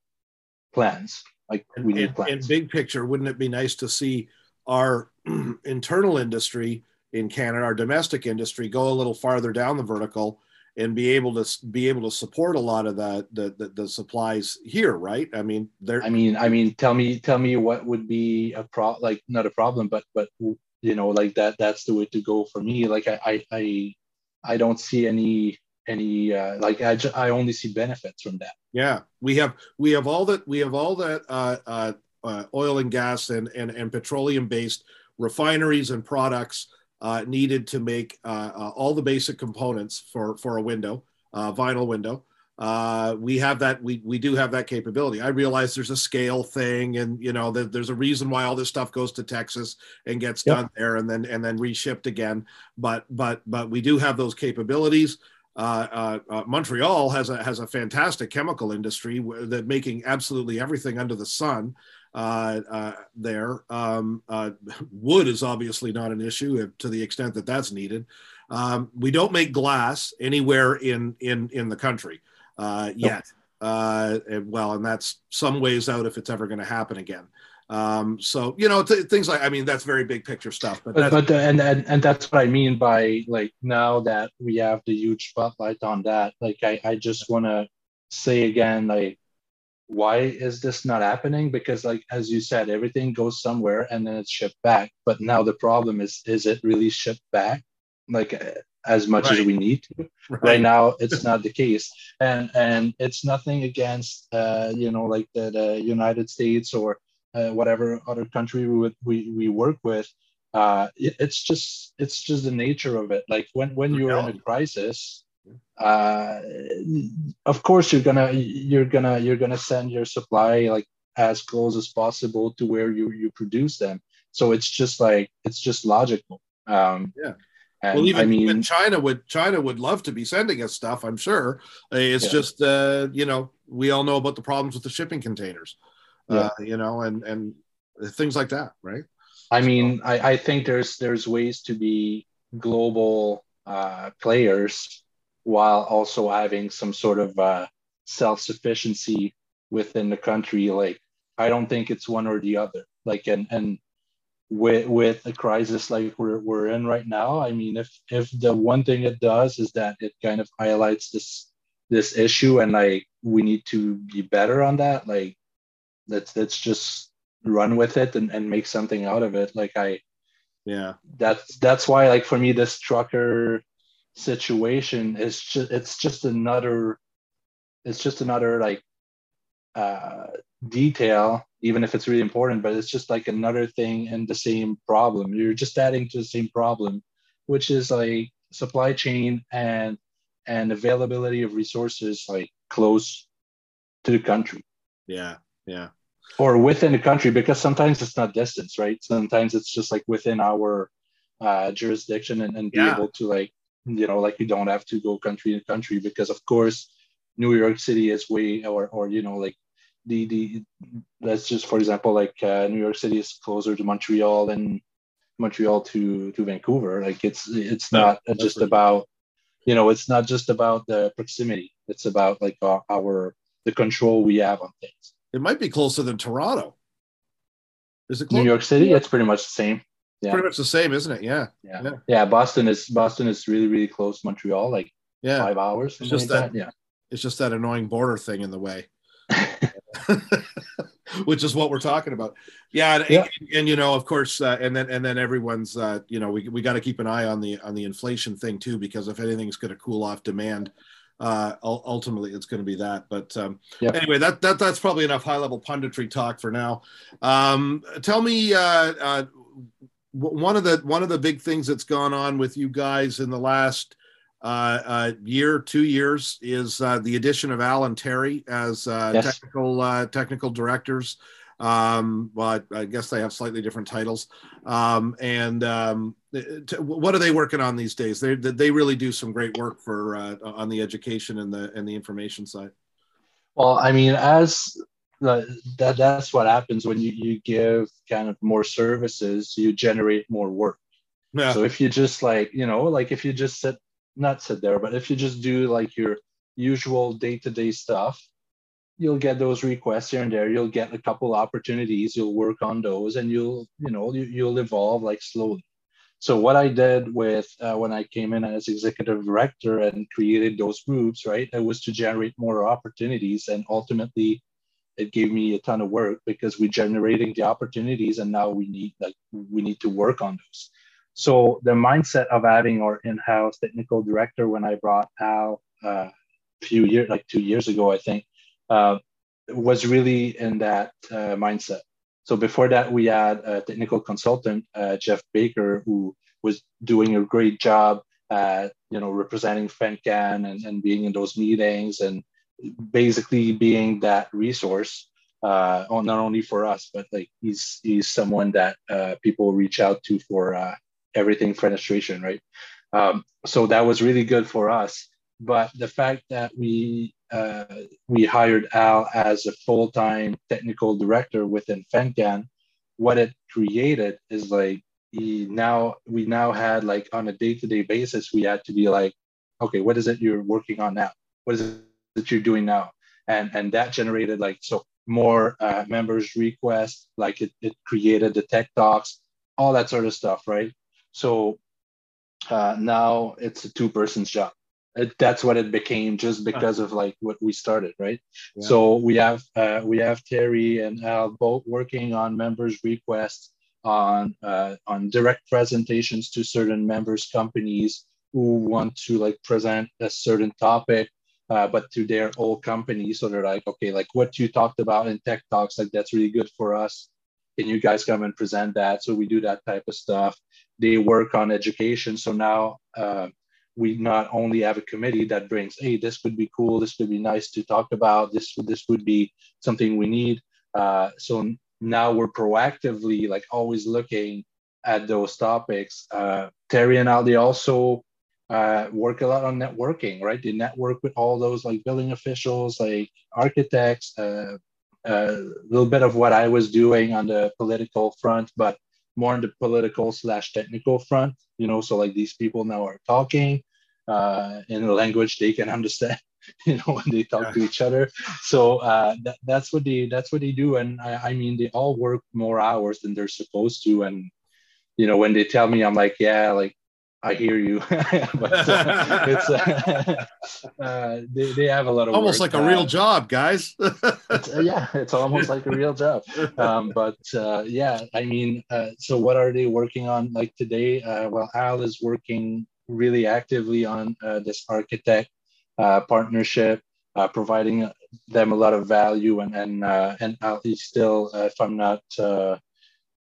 plans? Like we need plans. in big picture wouldn't it be nice to see our internal industry in Canada, our domestic industry, go a little farther down the vertical and be able to be able to support a lot of the the, the, the supplies here, right? I mean, there. I mean, I mean, tell me, tell me what would be a pro like not a problem, but but you know, like that. That's the way to go for me. Like I I I, I don't see any any uh, like I, I only see benefits from that yeah we have we have all that we have all that uh, uh, uh, oil and gas and, and, and petroleum based refineries and products uh, needed to make uh, uh, all the basic components for, for a window, uh, vinyl window. Uh, we have that. We, we do have that capability. I realize there's a scale thing, and you know the, there's a reason why all this stuff goes to Texas and gets yep. done there, and then and then reshipped again. But but but we do have those capabilities. Uh, uh, uh, Montreal has a has a fantastic chemical industry that making absolutely everything under the sun there. Um, uh, wood is obviously not an issue to the extent that that's needed. Um, we don't make glass anywhere in in in the country uh, yet. Nope. And, well, and that's some ways out if it's ever going to happen again. Um, so you know th- things like I mean that's very big picture stuff. But, but, but and, and and that's what I mean by like now that we have the huge spotlight on that. Like I I just want to say again like why is this not happening because like as you said everything goes somewhere and then it's shipped back but now the problem is is it really shipped back like uh, as much right. as we need to right. right. now it's not the case and and it's nothing against uh you know like the, the united states or uh, whatever other country we, would, we we work with uh it, it's just it's just the nature of it like when when you're in a crisis uh, of course you're gonna you're gonna you're gonna send your supply like as close as possible to where you you produce them so it's just like it's just logical um yeah and well, even, I mean, even China would China would love to be sending us stuff. I'm sure. It's Yeah. just uh, you know we all know about the problems with the shipping containers. Uh, you know, and and things like that, right? I mean, I, I think there's there's ways to be global uh, players while also having some sort of uh, self sufficiency within the country. Like, I don't think it's one or the other. Like, and and with with a crisis like we're we're in right now, I mean, if if the one thing it does is that it kind of highlights this this issue, and like we need to be better on that. Like, let's let's just run with it and, and make something out of it. Like I Yeah, that's that's why like for me this trucker situation is just it's just another it's just another like uh detail even if it's really important but it's just like another thing in the same problem. You're just adding to the same problem which is like supply chain and and availability of resources like close to the country. Yeah, yeah, or within the country because sometimes it's not distance right? Sometimes it's just like within our uh, jurisdiction and, and be Yeah. able to like you know like you don't have to go country to country because of course new york city is way or or you know like the the let's just for example like uh, new york city is closer to montreal than montreal to to vancouver like it's it's No, not just right. about you know it's not just about the proximity it's about like our, our the control we have on things it might be closer than Toronto. Is it New? York City, it's pretty much the same. Yeah. Pretty much the same, isn't it? Yeah, Yeah. Yeah. yeah, Boston is Boston is really really close. to Montreal, like yeah. five hours. It's just like that- It's just that annoying border thing in the way. which is what we're talking about. Yeah, and, Yeah. and, and, you know, of course, uh, and then and then everyone's, uh, you know, we we got to keep an eye on the on the inflation thing too, because if anything's going to cool off demand, uh, ultimately it's going to be that. But um, Yeah. anyway, that that that's probably enough high level punditry talk for now. Um, tell me. Uh, uh, one of the one of the big things that's gone on with you guys in the last uh, uh, year, two years, is uh, the addition of Al and Terry as uh, Yes. technical uh, technical directors. Um, well, I, I guess they have slightly different titles. Um, and um, t- what are they working on these days? They they really do some great work for uh, on the education and the and the information side. Well, I mean, as the, that that's what happens when you you give kind of more services, you generate more work. Yeah, So if you just like you know like if you just sit not sit there, but if you just do like your usual day to day stuff, you'll get those requests here and there. You'll get a couple opportunities. You'll work on those, and you'll you know you, you'll evolve like slowly. So what I did with uh, when I came in as executive director and created those groups, right, it was to generate more opportunities, and ultimately, it gave me a ton of work because we're generating the opportunities, and now we need like we need to work on those. So the mindset of having our in-house technical director when I brought Al uh, a few years, like two years ago, I think, uh, was really in that uh, mindset. So before that, we had a technical consultant, uh, Jeff Baker, who was doing a great job at you know representing FenCan and, and being in those meetings and basically being that resource uh, not only for us, but like he's he's someone that uh, people reach out to for uh, everything fenestration, right? Um, so that was really good for us. But the fact that we uh, we hired Al as a full time technical director within FenCan, what it created is like he now we now had like on a day to day basis we had to be like, okay, what is it you're working on now? What is it that you're doing now? And and that generated like so more uh, members requests, like it, it created the tech talks, all that sort of stuff, right? So uh, now it's a two person's job. It, that's what it became just because of like what we started, right? Yeah. So we have uh, we have Terry and Al both working on members' requests on uh, on direct presentations to certain members companies who want to like present a certain topic uh, but to their old company so they're like okay like what you talked about in tech talks like that's really good for us can you guys come and present that so we do that type of stuff they work on education so now uh, we not only have a committee that brings, hey, this would be cool, this would be nice to talk about, this this would be something we need. Uh, so now we're proactively like always looking at those topics. Uh, Terry and Aldi also uh, work a lot on networking, right? They network with all those like building officials, like architects, uh, a little bit of what I was doing on the political front, but more on the political slash technical front, you know, so like these people now are talking uh, in a language they can understand, you know, when they talk yeah. to each other. So uh, that, that's what they that's what they do, and I, I mean they all work more hours than they're supposed to, and you know when they tell me, I'm like, yeah, like I hear you, but uh, it's uh, uh, they, they have a lot of almost work. like a real uh, job, guys. it's, uh, yeah, it's almost like a real job. Um, but uh, yeah, I mean, so what are they working on? Like today, well, Al is working really actively on this architect partnership, providing them a lot of value, and and and Al is still, if I'm not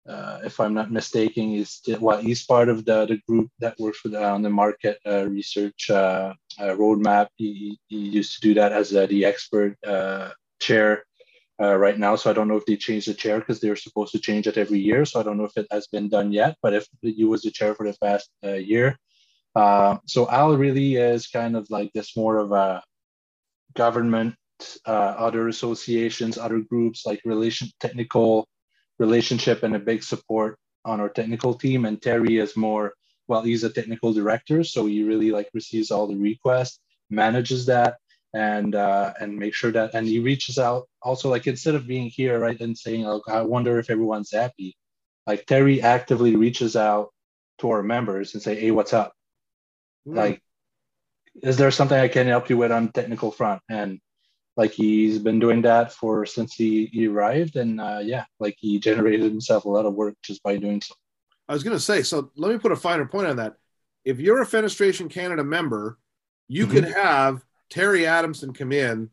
uh, if I'm not mistaken, he's well, he's part of the, the group that works with uh, on the market uh, research uh, uh, roadmap. He, he used to do that as uh, the expert chair right now. So I don't know if they changed the chair because they're supposed to change it every year. So I don't know if it has been done yet. But if he was the chair for the past year, so Al really is kind of like this more of a government, other associations, other groups like relation technical relationship and a big support on our technical team. And Terry is more, well, he's a technical director, so he really like receives all the requests, manages that, and uh, and make sure that and he reaches out also like instead of being here right and saying like I wonder if everyone's happy, like Terry actively reaches out to our members and say, hey, what's up? Mm. Like, is there something I can help you with on technical front? And like he's been doing that for since he, he arrived. And uh, yeah like he generated himself a lot of work just by doing so. I was going to say so let me put a finer point on that. If you're a fenestration canada member you mm-hmm. could have terry adamson come in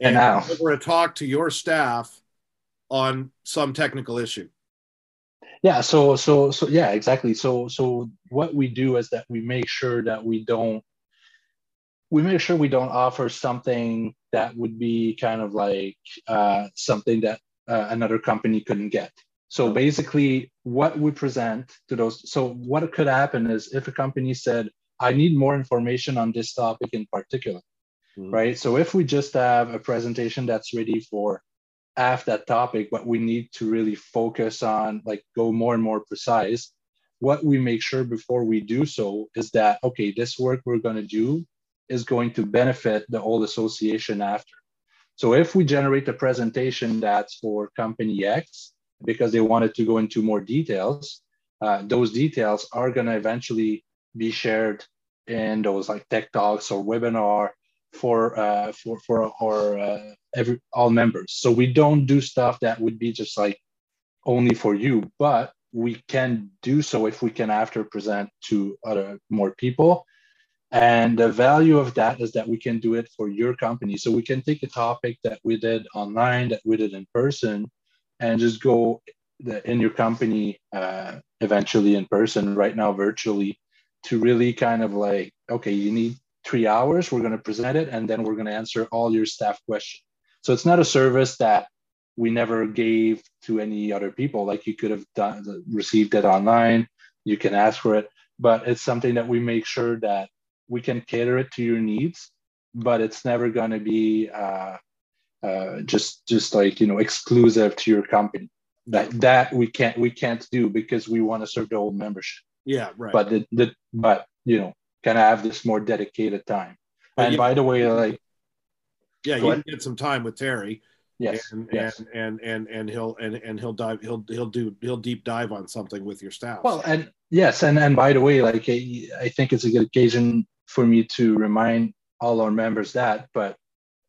and, and deliver a talk to your staff on some technical issue. Yeah so so so yeah exactly. So so what we do is that we make sure that we don't we make sure we don't offer something that would be kind of like uh, something that uh, another company couldn't get. So basically, what we present to those, so what could happen is if a company said, I need more information on this topic in particular, mm-hmm. right? So if we just have a presentation that's ready for half that topic, but we need to really focus on, like, go more and more precise. What we make sure before we do so is that, okay, this work we're going to do is going to benefit the whole association after. So if we generate a presentation that's for company X, because they wanted to go into more details, uh, those details are going to eventually be shared in those like tech talks or webinar for uh, for for our uh, every all members. So we don't do stuff that would be just like only for you, but we can do so if we can after present to other more people and the value of that is that we can do it for your company. So we can take a topic that we did online, that we did in person, and just go in your company uh, eventually in person, right now virtually, to really kind of like, okay, you need three hours, we're going to present it, and then we're going to answer all your staff questions. So it's not a service that we never gave to any other people. Like you could have done, received it online, you can ask for it, but it's something that we make sure that we can cater it to your needs, but it's never going to be uh, uh, just just like you know exclusive to your company. That that we can't we can't do because we want to serve the whole membership. Yeah, right. But the, the but you know can I have this more dedicated time? But and yeah, by the way, like yeah, you can get some time with Terry. Yes, and, yes. and and and and he'll and and he'll dive he'll he'll do he'll deep dive on something with your staff. Well, and yes, and and by the way, like I think it's a good occasion for me to remind all our members that. But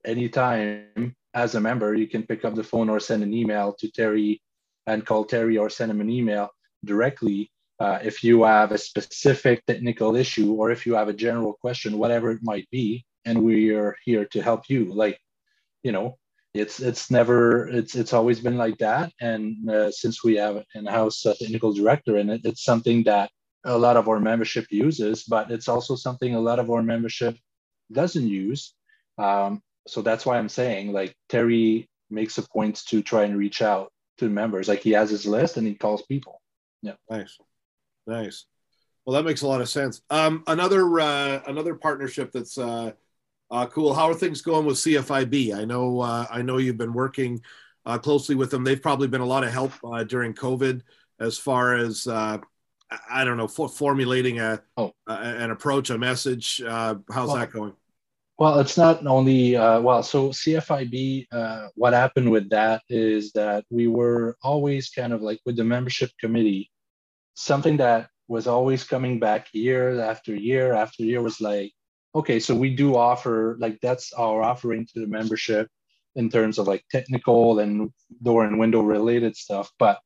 anytime as a member, you can pick up the phone or send an email to Terry and call Terry or send him an email directly uh, if you have a specific technical issue or if you have a general question, whatever it might be, and we are here to help you. Like, you know, it's it's never it's it's always been like that, and uh, since we have an in-house uh, technical director, and it, it's something that a lot of our membership uses, but it's also something a lot of our membership doesn't use. Um, so that's why I'm saying like Terry makes a point to try and reach out to members. Like he has his list and he calls people. Yeah. Nice. Nice. Well, that makes a lot of sense. Um, another uh, another partnership that's uh, uh, cool. How are things going with CFIB? I know uh, I know you've been working uh, closely with them. They've probably been a lot of help uh, during COVID as far as I don't know for formulating a, oh. a, an approach, a message. Uh, how's well, that going? Well, it's not only uh, well. So CFIB, uh, what happened with that is that we were always kind of like with the membership committee, something that was always coming back year after year after year was like, okay, so we do offer like that's our offering to the membership in terms of like technical and door and window related stuff, but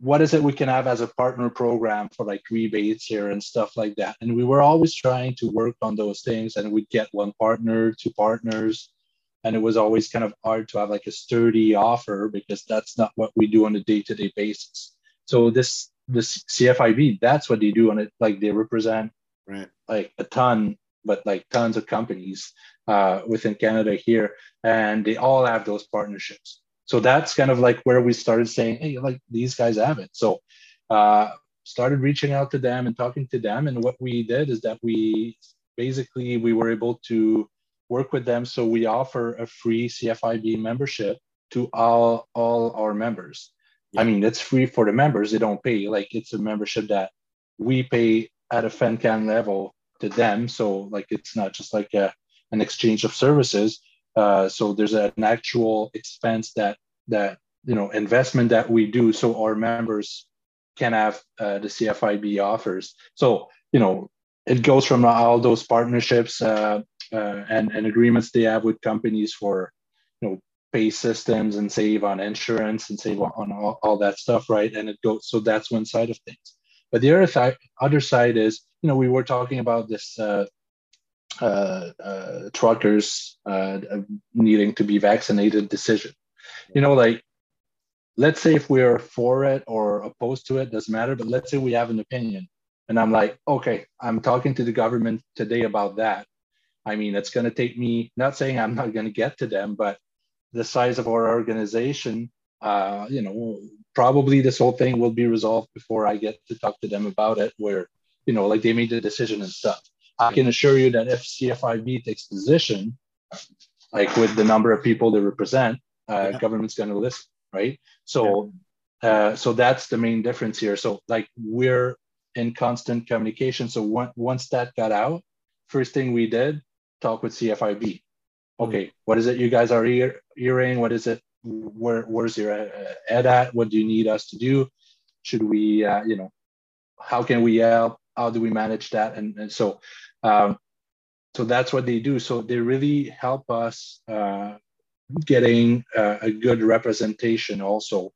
what is it we can have as a partner program for like rebates here and stuff like that and we were always trying to work on those things and we'd get one partner two partners and it was always kind of hard to have like a sturdy offer because that's not what we do on a day-to-day basis so this this CFIB, that's what they do on it. Like they represent right. like a ton, but like tons of companies uh, within Canada here, and they all have those partnerships. So that's kind of like where we started saying, hey, like these guys have it. So uh, started reaching out to them and talking to them, and what we did is that we basically we were able to work with them. So we offer a free CFIB membership to all all our members. I mean, it's free for the members. They don't pay. Like it's a membership that we pay at a FenCan level to them. So like it's not just like a, an exchange of services. Uh, so there's an actual expense that that you know investment that we do so our members can have uh, the CFIB offers. So you know it goes from all those partnerships uh, uh and, and agreements they have with companies for you know pay systems and save on insurance and save on all, all that stuff, right? And it goes, so that's one side of things. But the other side, other side is, you know, we were talking about this uh, truckers uh, needing to be vaccinated decision. You know, like, let's say if we're for it or opposed to it, doesn't matter. But let's say we have an opinion, and I'm like, okay, I'm talking to the government today about that. I mean, it's going to take me. Not saying I'm not going to get to them, but the size of our organization, uh, you know, probably this whole thing will be resolved before I get to talk to them about it, where, you know, like they made the decision and stuff. I can assure you that if CFIB takes position, like with the number of people they represent, uh, yeah. government's going to listen, right? So, yeah. uh, so that's the main difference here. So, like we're in constant communication. So one, once that got out, first thing we did, talk with CFIB okay, what is it you guys are hearing? What is it? Where where's your uh, ed at? What do you need us to do? Should we, uh, you know, how can we help? How do we manage that? And, and so, um, so that's what they do. So they really help us uh, getting uh, a good representation also.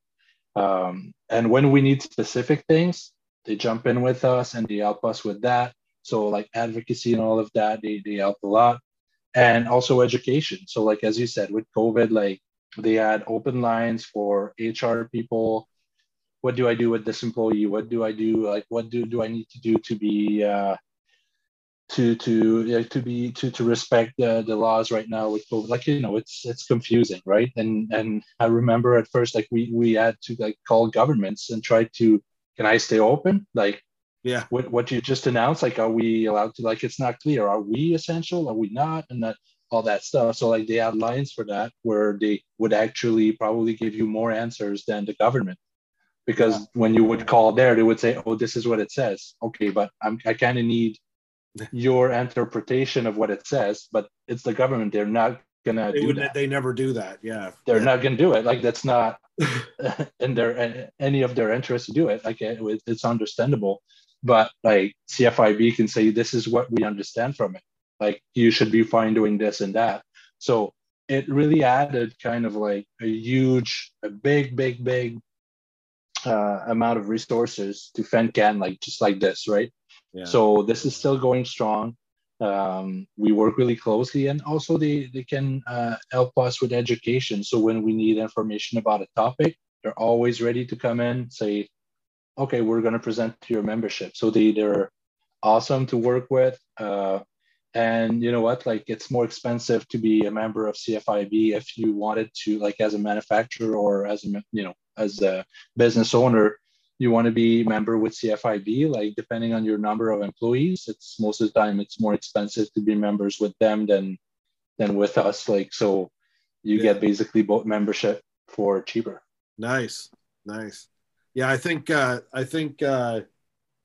Um, and when we need specific things, they jump in with us and they help us with that. So like advocacy and all of that, they, they help a lot and also education. So, like as you said, with COVID, like they had open lines for HR people. What do I do with this employee? What do I do? Like, what do do I need to do to be uh, to to uh, to be to to respect the, the laws right now with COVID? Like, you know, it's it's confusing, right? And and I remember at first, like we we had to like call governments and try to can I stay open? Like yeah. what, what you just announced like are we allowed to like it's not clear. Are we essential? Are we not? And that all that stuff. So like they had lines for that where they would actually probably give you more answers than the government. Because when you would call there they would say oh this is what it says. Okay but I'm, i kind of need your interpretation of what it says but it's the government they're not gonna they do would, that. They never do that. Yeah, they're yeah. not gonna do it. Like that's not in their any of their interests to do it. Like it, it's understandable but like CFIB can say this is what we understand from it. Like you should be fine doing this and that. So it really added kind of like a huge, a big, big, big uh, amount of resources to FenCan, like just like this, right? So this is still going strong. Um, we work really closely, and also they they can uh, help us with education. So when we need information about a topic, they're always ready to come in, say, okay, we're going to present to your membership. So they they're awesome to work with. Uh, and you know what? Like it's more expensive to be a member of CFIB if you wanted to, like as a manufacturer or as a you know as a business owner, you want to be member with CFIB. Like depending on your number of employees, it's most of the time it's more expensive to be members with them than than with us. Like so, you yeah. get basically both membership for cheaper. Nice, nice. Yeah, I think uh, I think uh,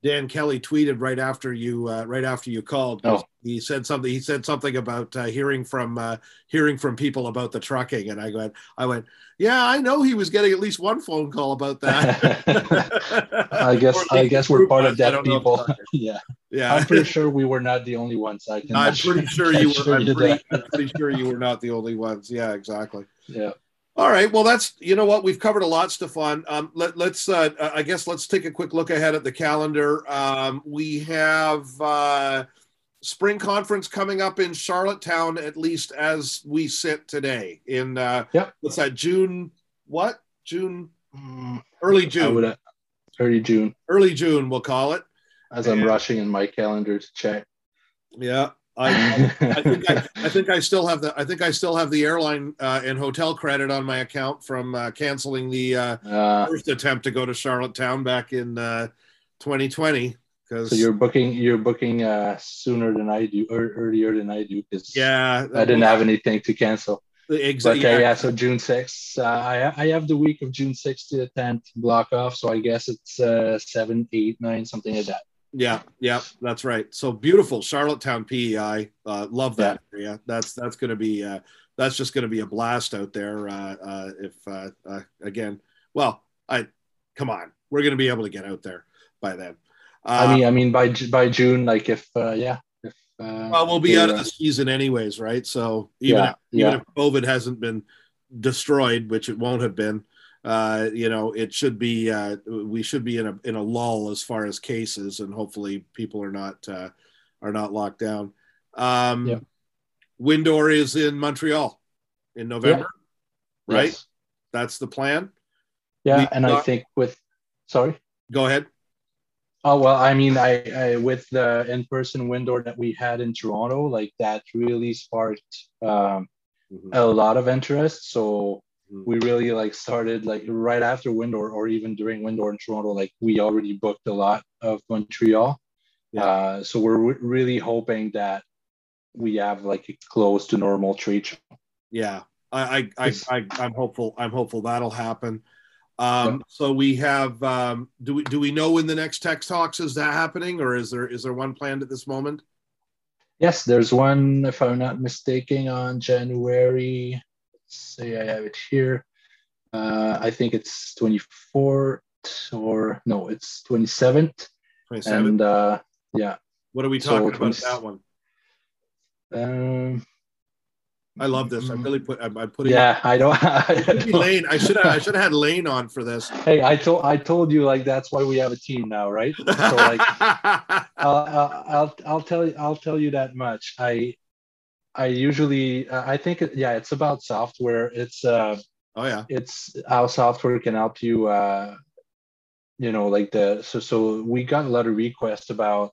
Dan Kelly tweeted right after you uh, right after you called. Oh. He said something. He said something about uh, hearing from uh, hearing from people about the trucking, and I went, I went, yeah, I know he was getting at least one phone call about that. I guess I guess we're part of that people. yeah, yeah. I'm pretty sure we were not the only ones. I can. I'm pretty sure you were. I'm pretty, I'm pretty sure you were not the only ones. Yeah, exactly. Yeah. All right. Well, that's you know what we've covered a lot, Stefan. Um, let, us uh, I guess let's take a quick look ahead at the calendar. Um, we have uh, spring conference coming up in Charlottetown, at least as we sit today. In uh, yep. what's that? June what? June mm, early June. early June. Early June, we'll call it. As I'm rushing in my calendar to check. Yeah. I, I, think I, I, think I still have the I think I still have the airline uh, and hotel credit on my account from uh, canceling the uh, uh, first attempt to go to Charlottetown back in 2020. Uh, because so you're booking you're booking uh, sooner than I do or earlier than I do because yeah I didn't have anything to cancel. Exactly. yeah. yeah. So June 6th, I I have the week of June 6th to the 10th block off. So I guess it's uh, seven, eight, nine, something like that. Yeah, yeah, that's right. So beautiful, Charlottetown, PEI. Uh, love that yeah. area. That's that's going to be uh, that's just going to be a blast out there. Uh, uh, if uh, uh, again, well, I come on, we're going to be able to get out there by then. I mean, I mean by by June, like if uh yeah, if uh well, we'll be out of the season anyways, right? So even yeah, if, even yeah. if COVID hasn't been destroyed, which it won't have been, uh, you know, it should be uh, we should be in a in a lull as far as cases, and hopefully people are not uh, are not locked down. Um, yeah. Windor is in Montreal in November, yeah. right? Yes. That's the plan. Yeah, we and I think with sorry, go ahead. Oh well, I mean, I, I with the in-person Windor that we had in Toronto, like that really sparked um, mm-hmm. a lot of interest. So we really like started like right after Windor or even during Windor in Toronto, like we already booked a lot of Montreal. Yeah. Uh, so we're re- really hoping that we have like a close to normal trade Yeah, I, I, I, I, am hopeful. I'm hopeful that'll happen. Um, yeah. So we have. Um, do we do we know when the next Tech Talks is that happening, or is there is there one planned at this moment? Yes, there's one. If I'm not mistaken, on January say I have it here. Uh, I think it's 24th or no, it's 27th. 27th. And uh, yeah. What are we talking so about that one? Um, I love this. I'm really put. I, I put. Yeah, I don't. Lane. I should. Have, I should have had Lane on for this. Hey, I told. I told you like that's why we have a team now, right? So like, I'll, I'll, I'll tell you. I'll tell you that much. I I usually uh, I think yeah it's about software. It's uh oh yeah. it's how software can help you uh you know like the so so we got a lot of requests about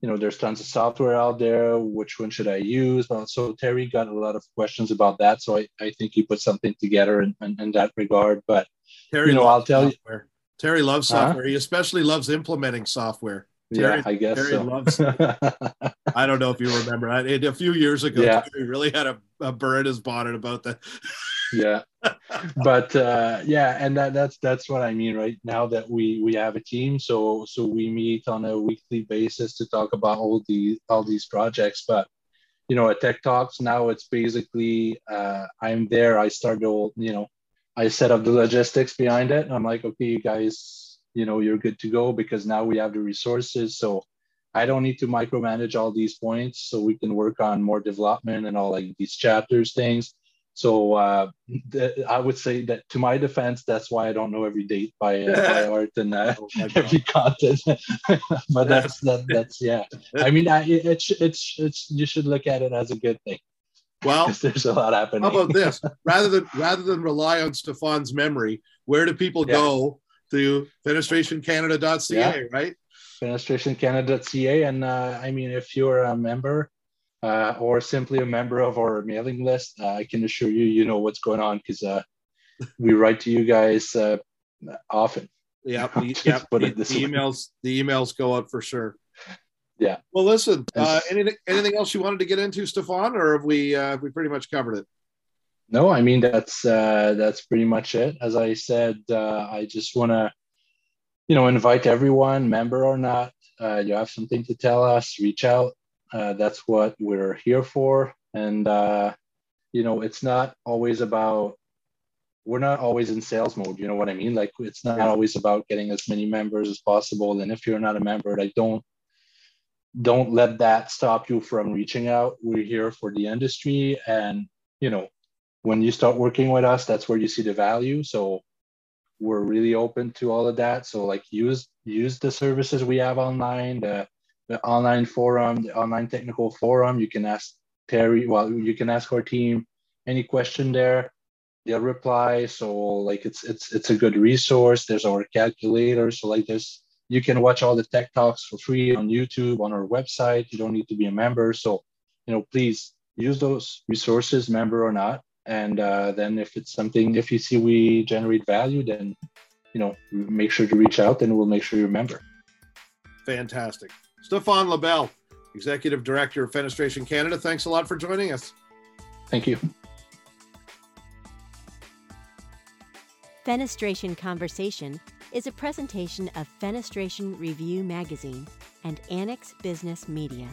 you know there's tons of software out there. Which one should i use? So terry got a lot of questions about that. So i, I think he put something together in, in, in that regard. But terry you know i'll tell software. you terry loves software. Huh? he especially loves implementing software Terry, yeah, I guess Terry so. loves. I don't know if you remember. a few years ago, yeah. Terry really had a, a in his bonnet about that. yeah, but uh, yeah, and that, that's that's what I mean. Right now that we we have a team, so so we meet on a weekly basis to talk about all the all these projects. But you know, at Tech Talks now, it's basically uh, I'm there. I start to you know, I set up the logistics behind it. I'm like, okay, you guys you know you're good to go because now we have the resources so i don't need to micromanage all these points so we can work on more development and all like these chapters things so uh, th- I would say that to my defense, that's why I don't know every date by, uh, by art and uh, oh every content. but that's that, that's yeah. I mean, I, it's it's it's you should look at it as a good thing. Well, there's a lot happening. How about this? rather than rather than rely on Stefan's memory, where do people yeah. go to fenestrationcanada.ca, yeah. right? Fenestrationcanada.ca. And uh, I mean, if you're a member uh, or simply a member of our mailing list, uh, I can assure you, you know what's going on because uh, we write to you guys uh, often. Yeah, the, yeah. The, the emails, the emails go up for sure. Yeah. Well, listen. Uh, anything anything else you wanted to get into, Stefan, or have we uh, have we pretty much covered it? No, I mean that's uh, that's pretty much it. As I said, uh, I just want to, you know, invite everyone, member or not. Uh, you have something to tell us, reach out. Uh, that's what we're here for, and uh, you know, it's not always about. We're not always in sales mode. You know what I mean? Like it's not always about getting as many members as possible. And if you're not a member, like don't don't let that stop you from reaching out. We're here for the industry, and you know, when you start working with us, that's where you see the value. So we're really open to all of that. So like use use the services we have online, the the online forum, the online technical forum. You can ask Terry. Well, you can ask our team any question there. They'll reply. So like it's it's it's a good resource. There's our calculator. So like there's you can watch all the tech talks for free on YouTube, on our website. You don't need to be a member. So, you know, please use those resources, member or not. And uh, then if it's something, if you see we generate value, then, you know, make sure to reach out and we'll make sure you remember. Fantastic. Stefan LaBelle, Executive Director of Fenestration Canada. Thanks a lot for joining us. Thank you. Fenestration Conversation is a presentation of Fenestration Review Magazine and Annex Business Media.